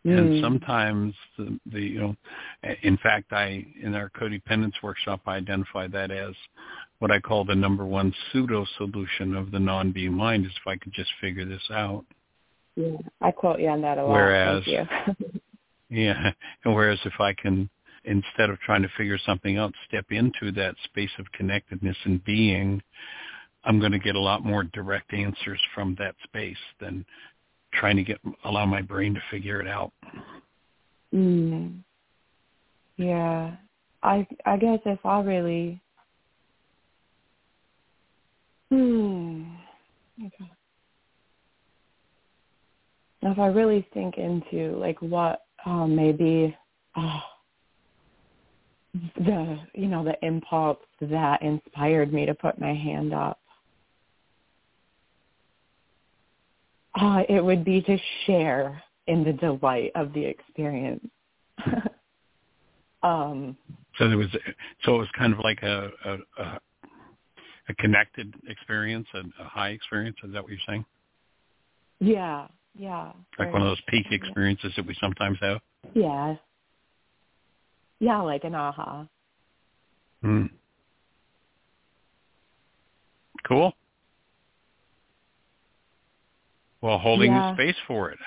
Speaker 1: And
Speaker 7: Mm.
Speaker 1: sometimes the, the you know, in fact, I in our codependence workshop I identify that as what I call the number one pseudo solution of the non-being mind is if I could just figure this out.
Speaker 7: yeah, I quote you on that a lot.
Speaker 1: Whereas-. [LAUGHS] Yeah. And whereas if I can, instead of trying to figure something out, step into that space of connectedness and being, I'm going to get a lot more direct answers from that space than trying to get allow my brain to figure it out.
Speaker 7: mm. Yeah. I I guess if I really hmm. Okay. If I really think into like what um maybe uh, the you know the impulse that inspired me to put my hand up. Uh, it would be to share in the delight of the experience. [LAUGHS] Um
Speaker 6: so there was so it was kind of like a a, a, a connected experience a, a high experience is that what you're saying
Speaker 7: yeah yeah
Speaker 6: like one of those peak experiences that we sometimes have
Speaker 7: yeah yeah, like an aha.
Speaker 6: Hmm. Cool. Well, holding
Speaker 7: yeah.
Speaker 6: the space for it.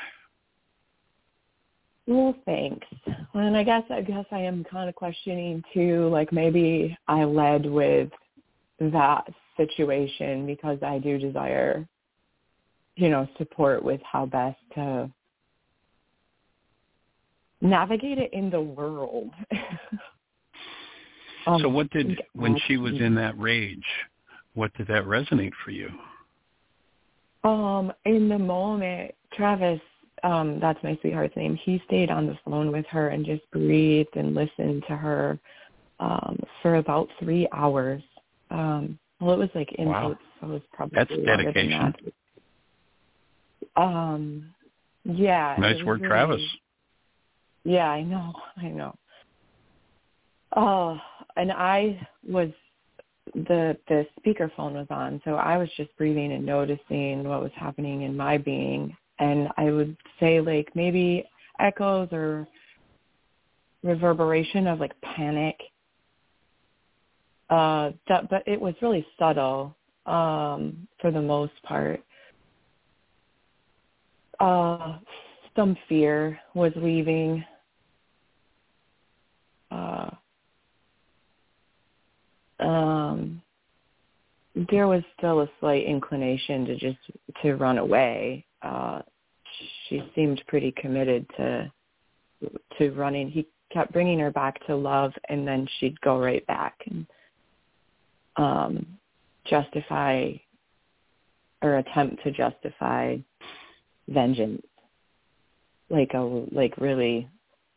Speaker 7: Well, thanks. And I guess I guess I am kind of questioning too, like maybe I led with that situation because I do desire, you know, support with how best to navigate it in the world. [LAUGHS]
Speaker 6: um, so what did when she was in that rage, what did that resonate for you?
Speaker 7: Um, in the moment, Travis, um, that's my sweetheart's name, he stayed on the phone with her and just breathed and listened to her um for about three hours. Um well it was like in
Speaker 6: wow.
Speaker 7: it was probably
Speaker 6: That's dedication.
Speaker 7: That. Um yeah.
Speaker 6: Nice work,
Speaker 7: really,
Speaker 6: Travis.
Speaker 7: Yeah, I know. I know. Oh, and I was the the speakerphone was on, so I was just breathing and noticing what was happening in my being, and I would say like maybe echoes or reverberation of like panic. Uh, that, but it was really subtle um, for the most part. Uh, some fear was leaving uh, um, there was still a slight inclination to just to run away. Uh, she seemed pretty committed to to running. He kept bringing her back to love, and then she'd go right back and um, justify or attempt to justify vengeance, like a like really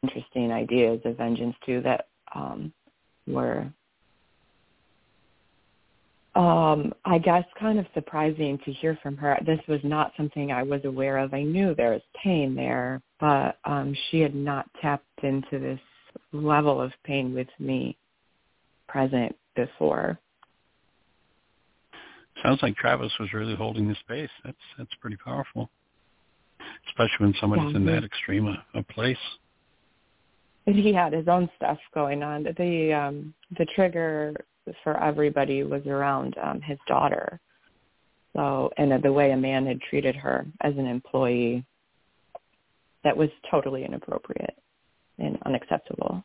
Speaker 7: interesting ideas of vengeance too that um, were um, I guess kind of surprising to hear from her. This was not something I was aware of. I knew there was pain there, but um, she had not tapped into this level of pain with me present before.
Speaker 6: Sounds like Travis was really holding the space. That's that's pretty powerful, especially when somebody's
Speaker 7: yeah,
Speaker 6: in that extreme a, a place
Speaker 7: he had his own stuff going on. The um the trigger for everybody was around um his daughter. So and the way a man had treated her as an employee that was totally inappropriate and unacceptable.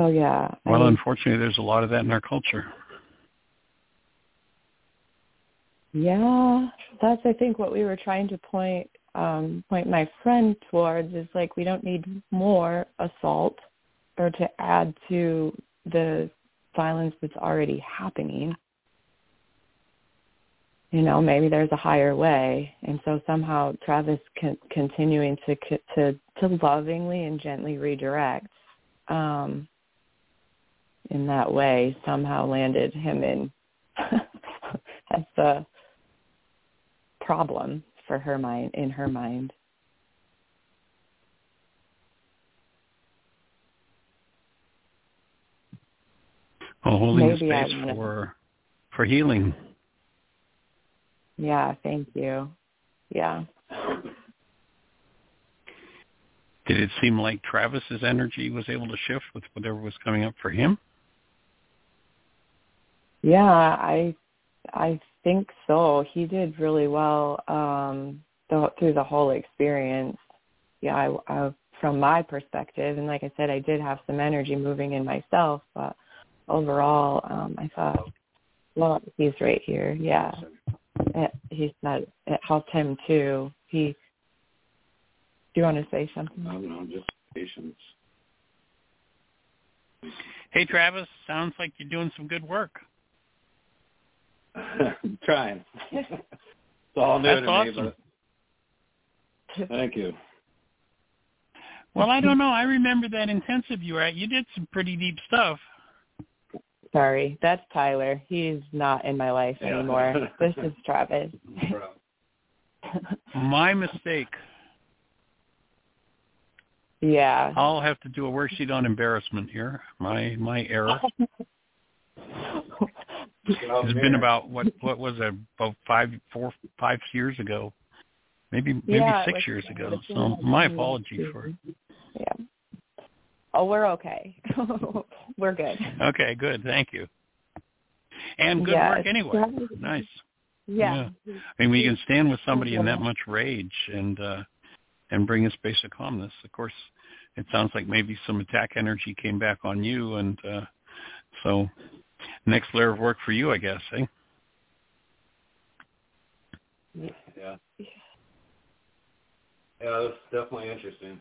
Speaker 7: So yeah.
Speaker 6: Well,
Speaker 7: I,
Speaker 6: unfortunately, there's a lot of that in our culture.
Speaker 7: Yeah, that's I think what we were trying to point um, point my friend towards is like we don't need more assault or to add to the violence that's already happening. You know, maybe there's a higher way, and so somehow Travis con- continuing to to to lovingly and gently redirect um, in that way somehow landed him in [LAUGHS] as the problem for her mind in her mind.
Speaker 6: Well, holding
Speaker 7: Maybe
Speaker 6: space for for healing.
Speaker 7: Yeah, thank you. Yeah.
Speaker 6: Did it seem like Travis's energy was able to shift with whatever was coming up for him?
Speaker 7: Yeah, I I think so. He did really well um, the, through the whole experience. Yeah, I, I, from my perspective, and like I said, I did have some energy moving in myself, but overall, um, I thought, well, he's right here. Yeah, it, he's not. It helped him too. He Do you want to say something?
Speaker 8: I don't know, just patience.
Speaker 1: Hey, Travis, sounds like you're doing some good work. [LAUGHS]
Speaker 8: Trying. [LAUGHS] it's all new
Speaker 1: That's
Speaker 8: to
Speaker 1: awesome.
Speaker 8: me, but thank you.
Speaker 1: Well, I don't know. I remember that intensive you were at. You did some pretty deep stuff.
Speaker 7: Sorry, that's Tyler. He's not in my life
Speaker 8: Yeah.
Speaker 7: anymore. this is Travis. [LAUGHS]
Speaker 1: My mistake.
Speaker 7: yeah.
Speaker 1: I'll have to do a worksheet on embarrassment here. My my error. It's been about what [LAUGHS] what was it about five four five years ago, maybe maybe
Speaker 7: Yeah,
Speaker 1: six years ago. So my apology for.
Speaker 7: Yeah. Oh, we're okay. [LAUGHS] we're good.
Speaker 1: Okay, good. Thank you. And good
Speaker 7: Yeah,
Speaker 1: work anyway. Nice.
Speaker 7: Yeah.
Speaker 1: I mean, we can stand with somebody in that much rage and uh and bring a space of calmness. Of course, it sounds like maybe some attack energy came back on you, and uh so next layer of work for you, I guess. Eh?
Speaker 8: Yeah. Yeah, that's definitely interesting.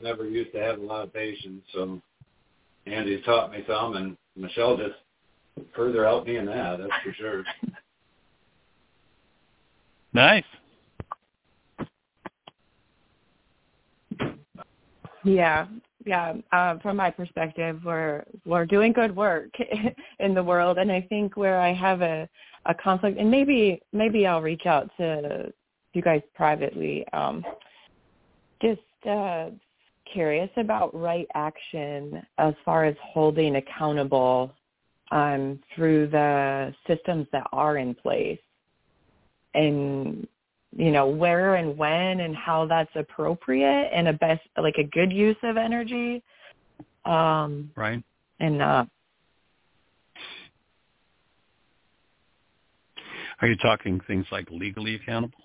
Speaker 8: Never used to have a lot of patience, so Andy taught me some, and Michelle just further helped me in that. That's for sure.
Speaker 1: Nice.
Speaker 7: Yeah, yeah. Um, from my perspective, we're we're doing good work [LAUGHS] in the world, and I think where I have a a conflict, and maybe maybe I'll reach out to you guys privately. Um, just uh, curious about right action as far as holding accountable um, through the systems that are in place, and you know where and when and how that's appropriate and a best like a good use of energy. Um
Speaker 1: Right.
Speaker 7: and uh
Speaker 1: Are you talking things like legally accountable?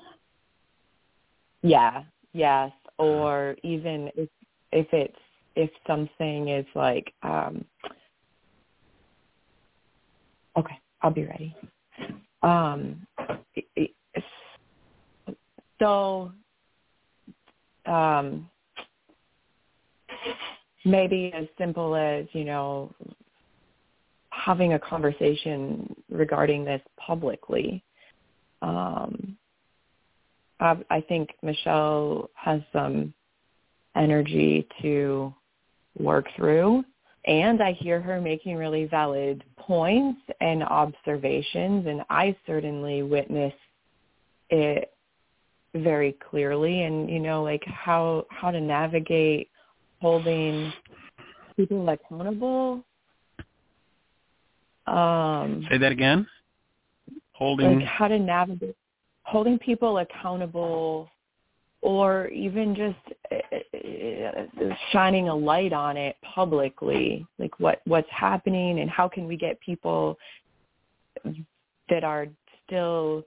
Speaker 7: yeah. Yes. Or even if if it's if something is like um okay i'll be ready. Um it- it- so um maybe as simple as you know having a conversation regarding this publicly um I, I think michelle has some energy to work through and i hear her making really valid points and observations and i certainly witness it very clearly and you know like how how to navigate holding people accountable um
Speaker 1: Say that again. Holding.
Speaker 7: like how to navigate holding people accountable or even just uh, shining a light on it publicly like what what's happening and how can we get people that are still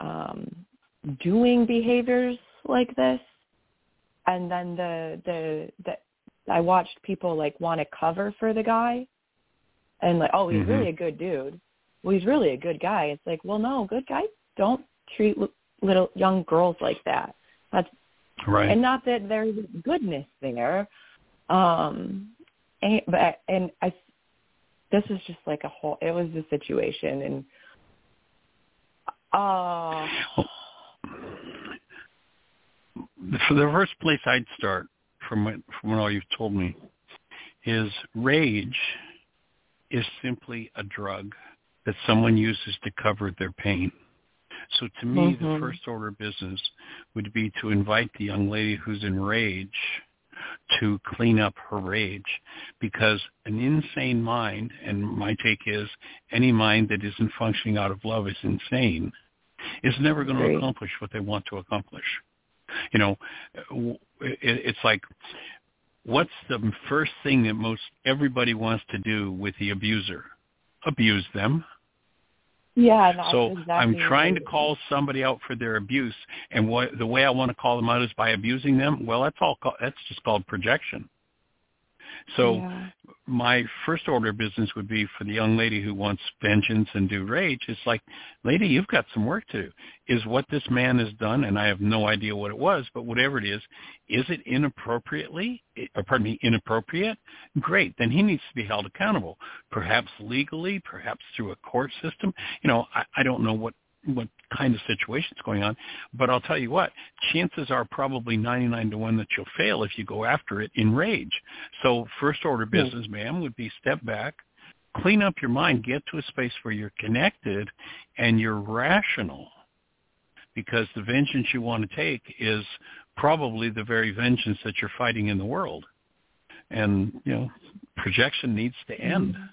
Speaker 7: um doing behaviors like this. And then the the the I watched people like want to cover for the guy. And like oh he's
Speaker 1: Mhm.
Speaker 7: really a good dude. Well he's really a good guy. It's like well no good guys don't treat li- little young girls like that. That's
Speaker 1: Right.
Speaker 7: and not that there's goodness there. Um and but and i this is just like a whole it was a situation. And uh
Speaker 1: For the first place I'd start from what, from what all you've told me is rage is simply a drug that someone uses to cover their pain. So to me, the
Speaker 7: Mhm.
Speaker 1: first order of business would be to invite the young lady who's in rage to clean up her rage because an insane mind, and my take is any mind that isn't functioning out of love is insane, is never going to accomplish what they want to accomplish. You know, it, it's like, what's the first thing that most everybody wants to do with the abuser? Abuse them.
Speaker 7: yeah
Speaker 1: So
Speaker 7: exactly
Speaker 1: I'm trying to call somebody out for their abuse, and what the way I want to call them out is by abusing them. Well, that's all. That's just called projection. So
Speaker 7: yeah.
Speaker 1: My first order of business would be for the young lady who wants vengeance and do rage. It's like, lady, you've got some work to do. Is what this man has done, and I have no idea what it was, but whatever it is, is it inappropriately, eh, or pardon me, inappropriate? Great. Then he needs to be held accountable, perhaps legally, perhaps through a court system. You know, I, I don't know what what kind of situation situation's going on. But I'll tell you what, chances are probably 99 to 1 that you'll fail if you go after it in rage. So first order business, ma'am, would be step back, clean up your mind, get to a space where you're connected and you're rational. Because the vengeance you want to take is probably the very vengeance that you're fighting in the world. And, you know, projection needs to end. Mm-hmm.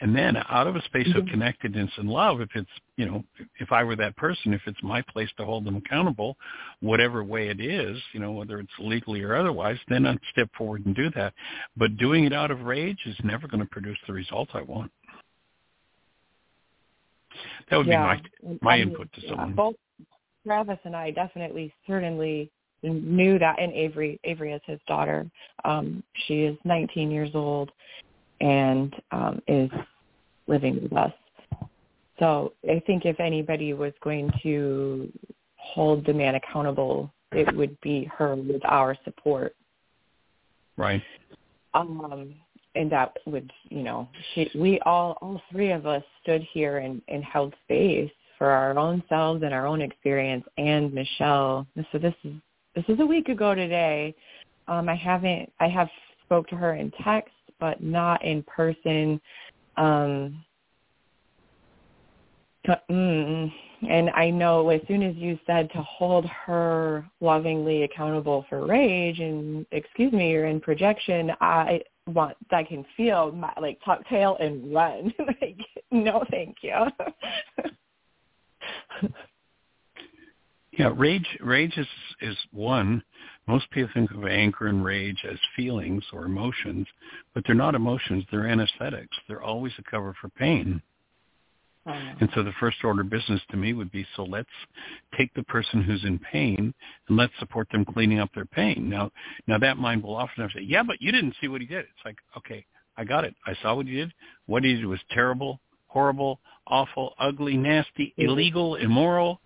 Speaker 1: And then out of a space of mm-hmm. connectedness and love if it's you know if i were that person if it's my place to hold them accountable whatever way it is you know whether it's legally or otherwise then i'd step forward and do that. But doing it out of rage is never going to produce the result i want. That would
Speaker 7: yeah.
Speaker 1: be my my I mean, input to someone.
Speaker 7: both travis and i definitely certainly knew that and avery avery is his daughter. Um she is 19 years old and um, is living with us. So I think if anybody was going to hold the man accountable, it would be her with our support.
Speaker 1: Right.
Speaker 7: Um, and that would, you know, she, we all, all three of us stood here and, and held space for our own selves and our own experience and Michelle. So this is, this is a week ago today. Um, I haven't, I have spoke to her in text but not in person. Um, mm, and I know as soon as you said to hold her lovingly accountable for rage and excuse me, you're in projection, I want I can feel my like tuck tail and run. [LAUGHS] like no, thank you. [LAUGHS]
Speaker 1: yeah, rage rage is is one most people think of anger and rage as feelings or emotions, but they're not emotions. They're anesthetics. They're always a cover for pain. Oh. And so the first order of business to me would be, so let's take the person who's in pain and let's support them cleaning up their pain. Now, now that mind will often say, yeah, but you didn't see what he did. It's like, okay, I got it. I saw what he did. What he did was terrible, horrible, awful, ugly, nasty, illegal, immoral.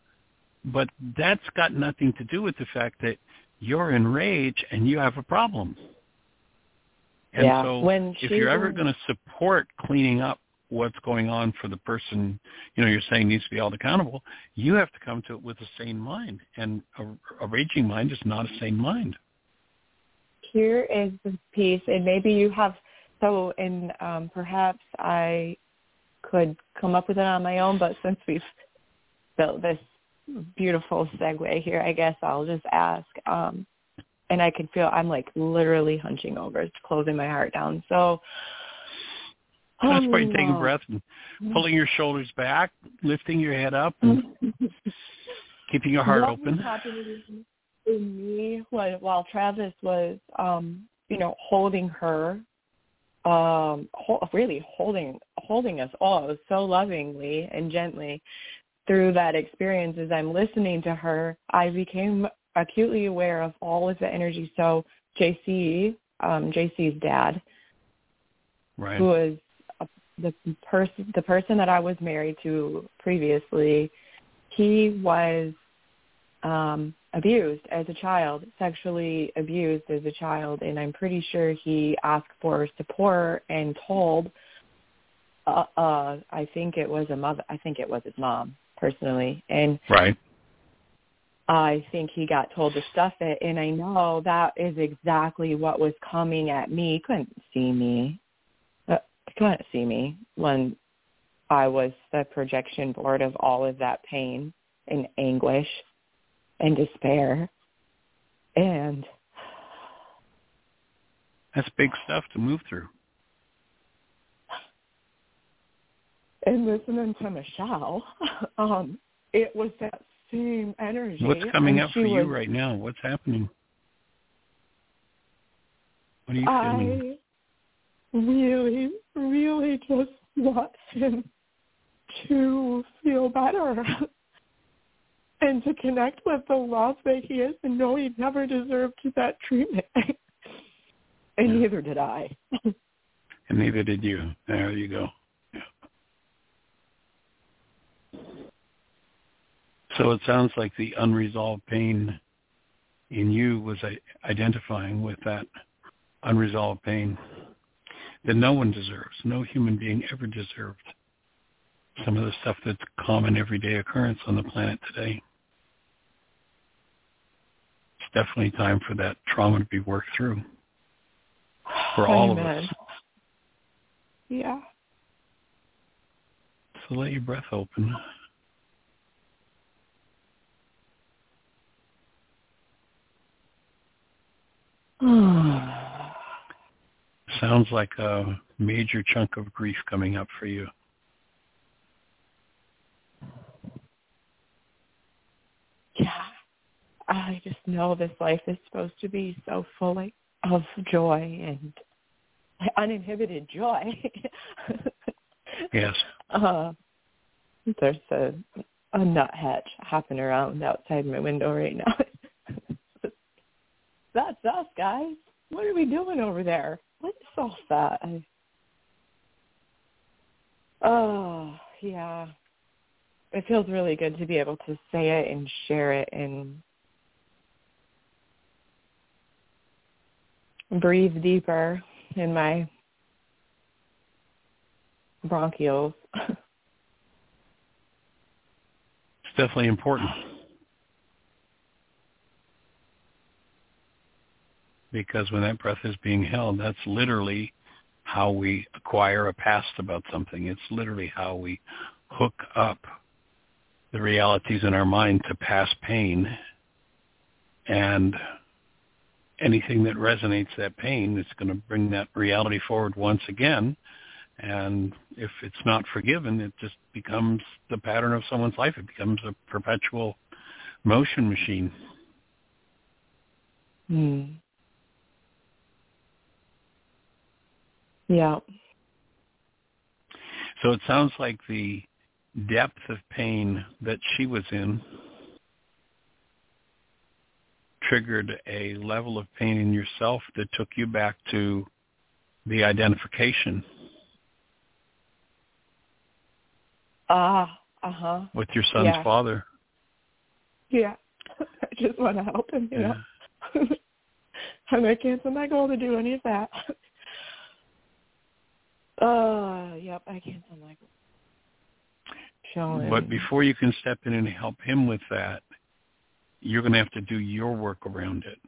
Speaker 1: But that's got nothing to do with the fact that you're in rage and you have a problem. And
Speaker 7: yeah,
Speaker 1: so
Speaker 7: when
Speaker 1: if you're ever going to support cleaning up what's going on for the person, you know, you're saying needs to be held accountable, you have to come to it with a sane mind. And a, a raging mind is not a sane mind.
Speaker 7: Here is the piece, and maybe you have, so, and um, perhaps I could come up with it on my own, but since we've built this beautiful segue here. I guess I'll just ask. Um, and I can feel I'm like literally hunching over, It's closing my heart down. So [LAUGHS]
Speaker 1: that's why you taking a breath and pulling your shoulders back, lifting your head up, and [LAUGHS] keeping your heart
Speaker 7: what
Speaker 1: open.
Speaker 7: happening in me while, while Travis was, um, you know, holding her, um, ho- really holding holding us all so lovingly and gently through that experience as I'm listening to her, I became acutely aware of all of the energy. So JC, um, JC's dad,
Speaker 1: right.
Speaker 7: who was a, the person the person that I was married to previously, he was um, abused as a child, sexually abused as a child, and I'm pretty sure he asked for support and told. Uh, uh, I think it was a mother. I think it was his mom personally. And
Speaker 1: right.
Speaker 7: I think he got told to stuff it, and I know that is exactly what was coming at me. He couldn't see me. Uh, he couldn't see me when I was the projection board of all of that pain and anguish and despair. And
Speaker 1: that's big stuff to move through.
Speaker 7: And listening to Michelle, [LAUGHS] um, it was that same energy.
Speaker 1: What's coming
Speaker 7: up
Speaker 1: for you right now? What's happening? What are you feeling?
Speaker 7: I really, really just want him to feel better [LAUGHS] and to connect with the love that he is and know he never deserved that treatment. [LAUGHS] And
Speaker 1: Yeah.
Speaker 7: neither did I.
Speaker 1: and neither did you. There you go. So it sounds like the unresolved pain in you was identifying with that unresolved pain that no one deserves, no human being ever deserved. Some of the stuff that's common everyday occurrence on the planet today. It's definitely time for that trauma to be worked through for all of us.
Speaker 7: Yeah.
Speaker 1: So let your breath open. [SIGHS] Sounds like a major chunk of grief coming up for you.
Speaker 7: yeah. I just know this life is supposed to be so full of joy and uninhibited joy. [LAUGHS]
Speaker 1: Yes.
Speaker 7: Uh, there's a a nut hatch hopping around outside my window right now. [LAUGHS] That's us, guys. What are we doing over there? What is all that? I, oh, yeah. It feels really good to be able to say it and share it and breathe deeper in my bronchioles. [LAUGHS]
Speaker 1: It's definitely important. Because when that breath is being held, that's literally how we acquire a past about something. It's literally how we hook up the realities in our mind to past pain and anything that resonates that pain is going to bring that reality forward once again and if it's not forgiven it just becomes the pattern of someone's life it becomes a perpetual motion machine
Speaker 7: Hmm. Yeah.
Speaker 1: so it sounds like the depth of pain that she was in triggered a level of pain in yourself that took you back to the identification
Speaker 7: Ah, uh-huh.
Speaker 1: with your son's
Speaker 7: Yeah.
Speaker 1: father
Speaker 7: Yeah. [LAUGHS] I just want to help him, you know. [LAUGHS] I'm going to cancel my goal to do any of that. Uh, yep, I my goal. Showing.
Speaker 1: But before you can step in and help him with that, you're going to have to do your work around it.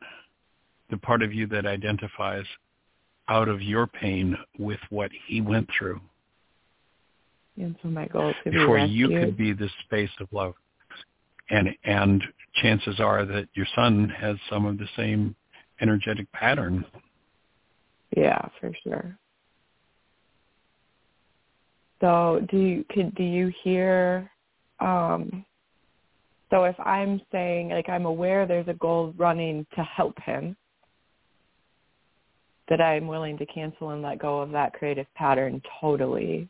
Speaker 1: The part of you that identifies out of your pain with what he went through
Speaker 7: cancel my goal to be
Speaker 1: before
Speaker 7: rescued.
Speaker 1: you could be the space of love. And and chances are that your son has some of the same energetic pattern.
Speaker 7: Yeah, for sure. So do you could do you hear um so if I'm saying like I'm aware there's a goal running to help him that I'm willing to cancel and let go of that creative pattern totally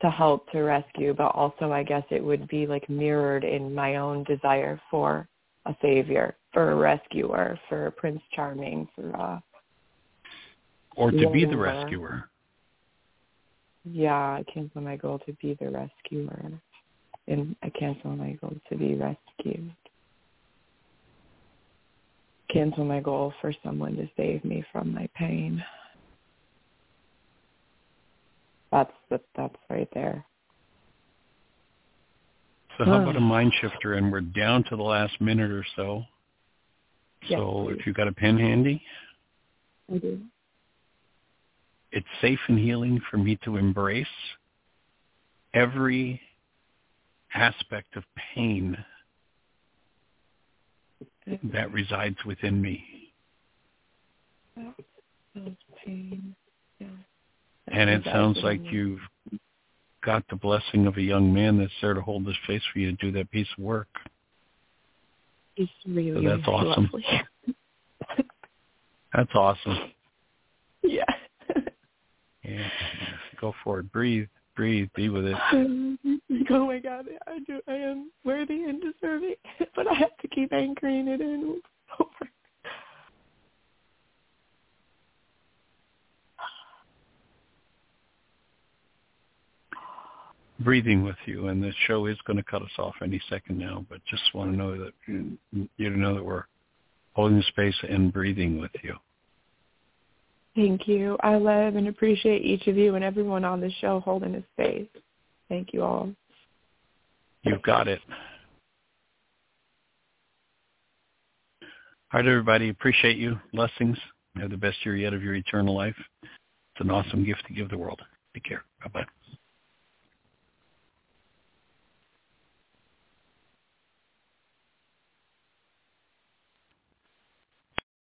Speaker 7: to help to rescue, but also I guess it would be like mirrored in my own desire for a savior, for a rescuer, for Prince Charming, for a
Speaker 1: Or to be the rescuer.
Speaker 7: Yeah, I cancel my goal to be the rescuer. And I cancel my goal to be rescued. Cancel my goal for someone to save me from my pain. That's that, that's right there.
Speaker 1: So how about a mind shifter and we're down to the last minute or so.
Speaker 7: Yes,
Speaker 1: So
Speaker 7: please.
Speaker 1: if you've got a pen handy,
Speaker 7: I do.
Speaker 1: It's safe and healing for me to embrace every aspect of pain that resides within me.
Speaker 7: Feels pain. Yeah.
Speaker 1: And it sounds like you've got the blessing of a young man that's there to hold the space for you to do that piece of work.
Speaker 7: He's really,
Speaker 1: So that's
Speaker 7: really
Speaker 1: awesome.
Speaker 7: lovely. [LAUGHS]
Speaker 1: That's awesome.
Speaker 7: yeah.
Speaker 1: Yeah. Go for it. Breathe. Breathe. Be with it. [LAUGHS]
Speaker 7: Oh my God, I do. I am worthy and deserving, [LAUGHS] but I have to keep anchoring it in. [LAUGHS]
Speaker 1: Breathing with you and the show is going to cut us off any second now but just want to know that you know that we're holding space and breathing with you
Speaker 7: Thank you. I love and appreciate each of you and everyone on the show holding the space. Thank you all.
Speaker 1: You've got it. All right, everybody. Appreciate you. Blessings. Have the best year yet of your eternal life. It's an awesome gift to give the world. Take care. Bye-bye.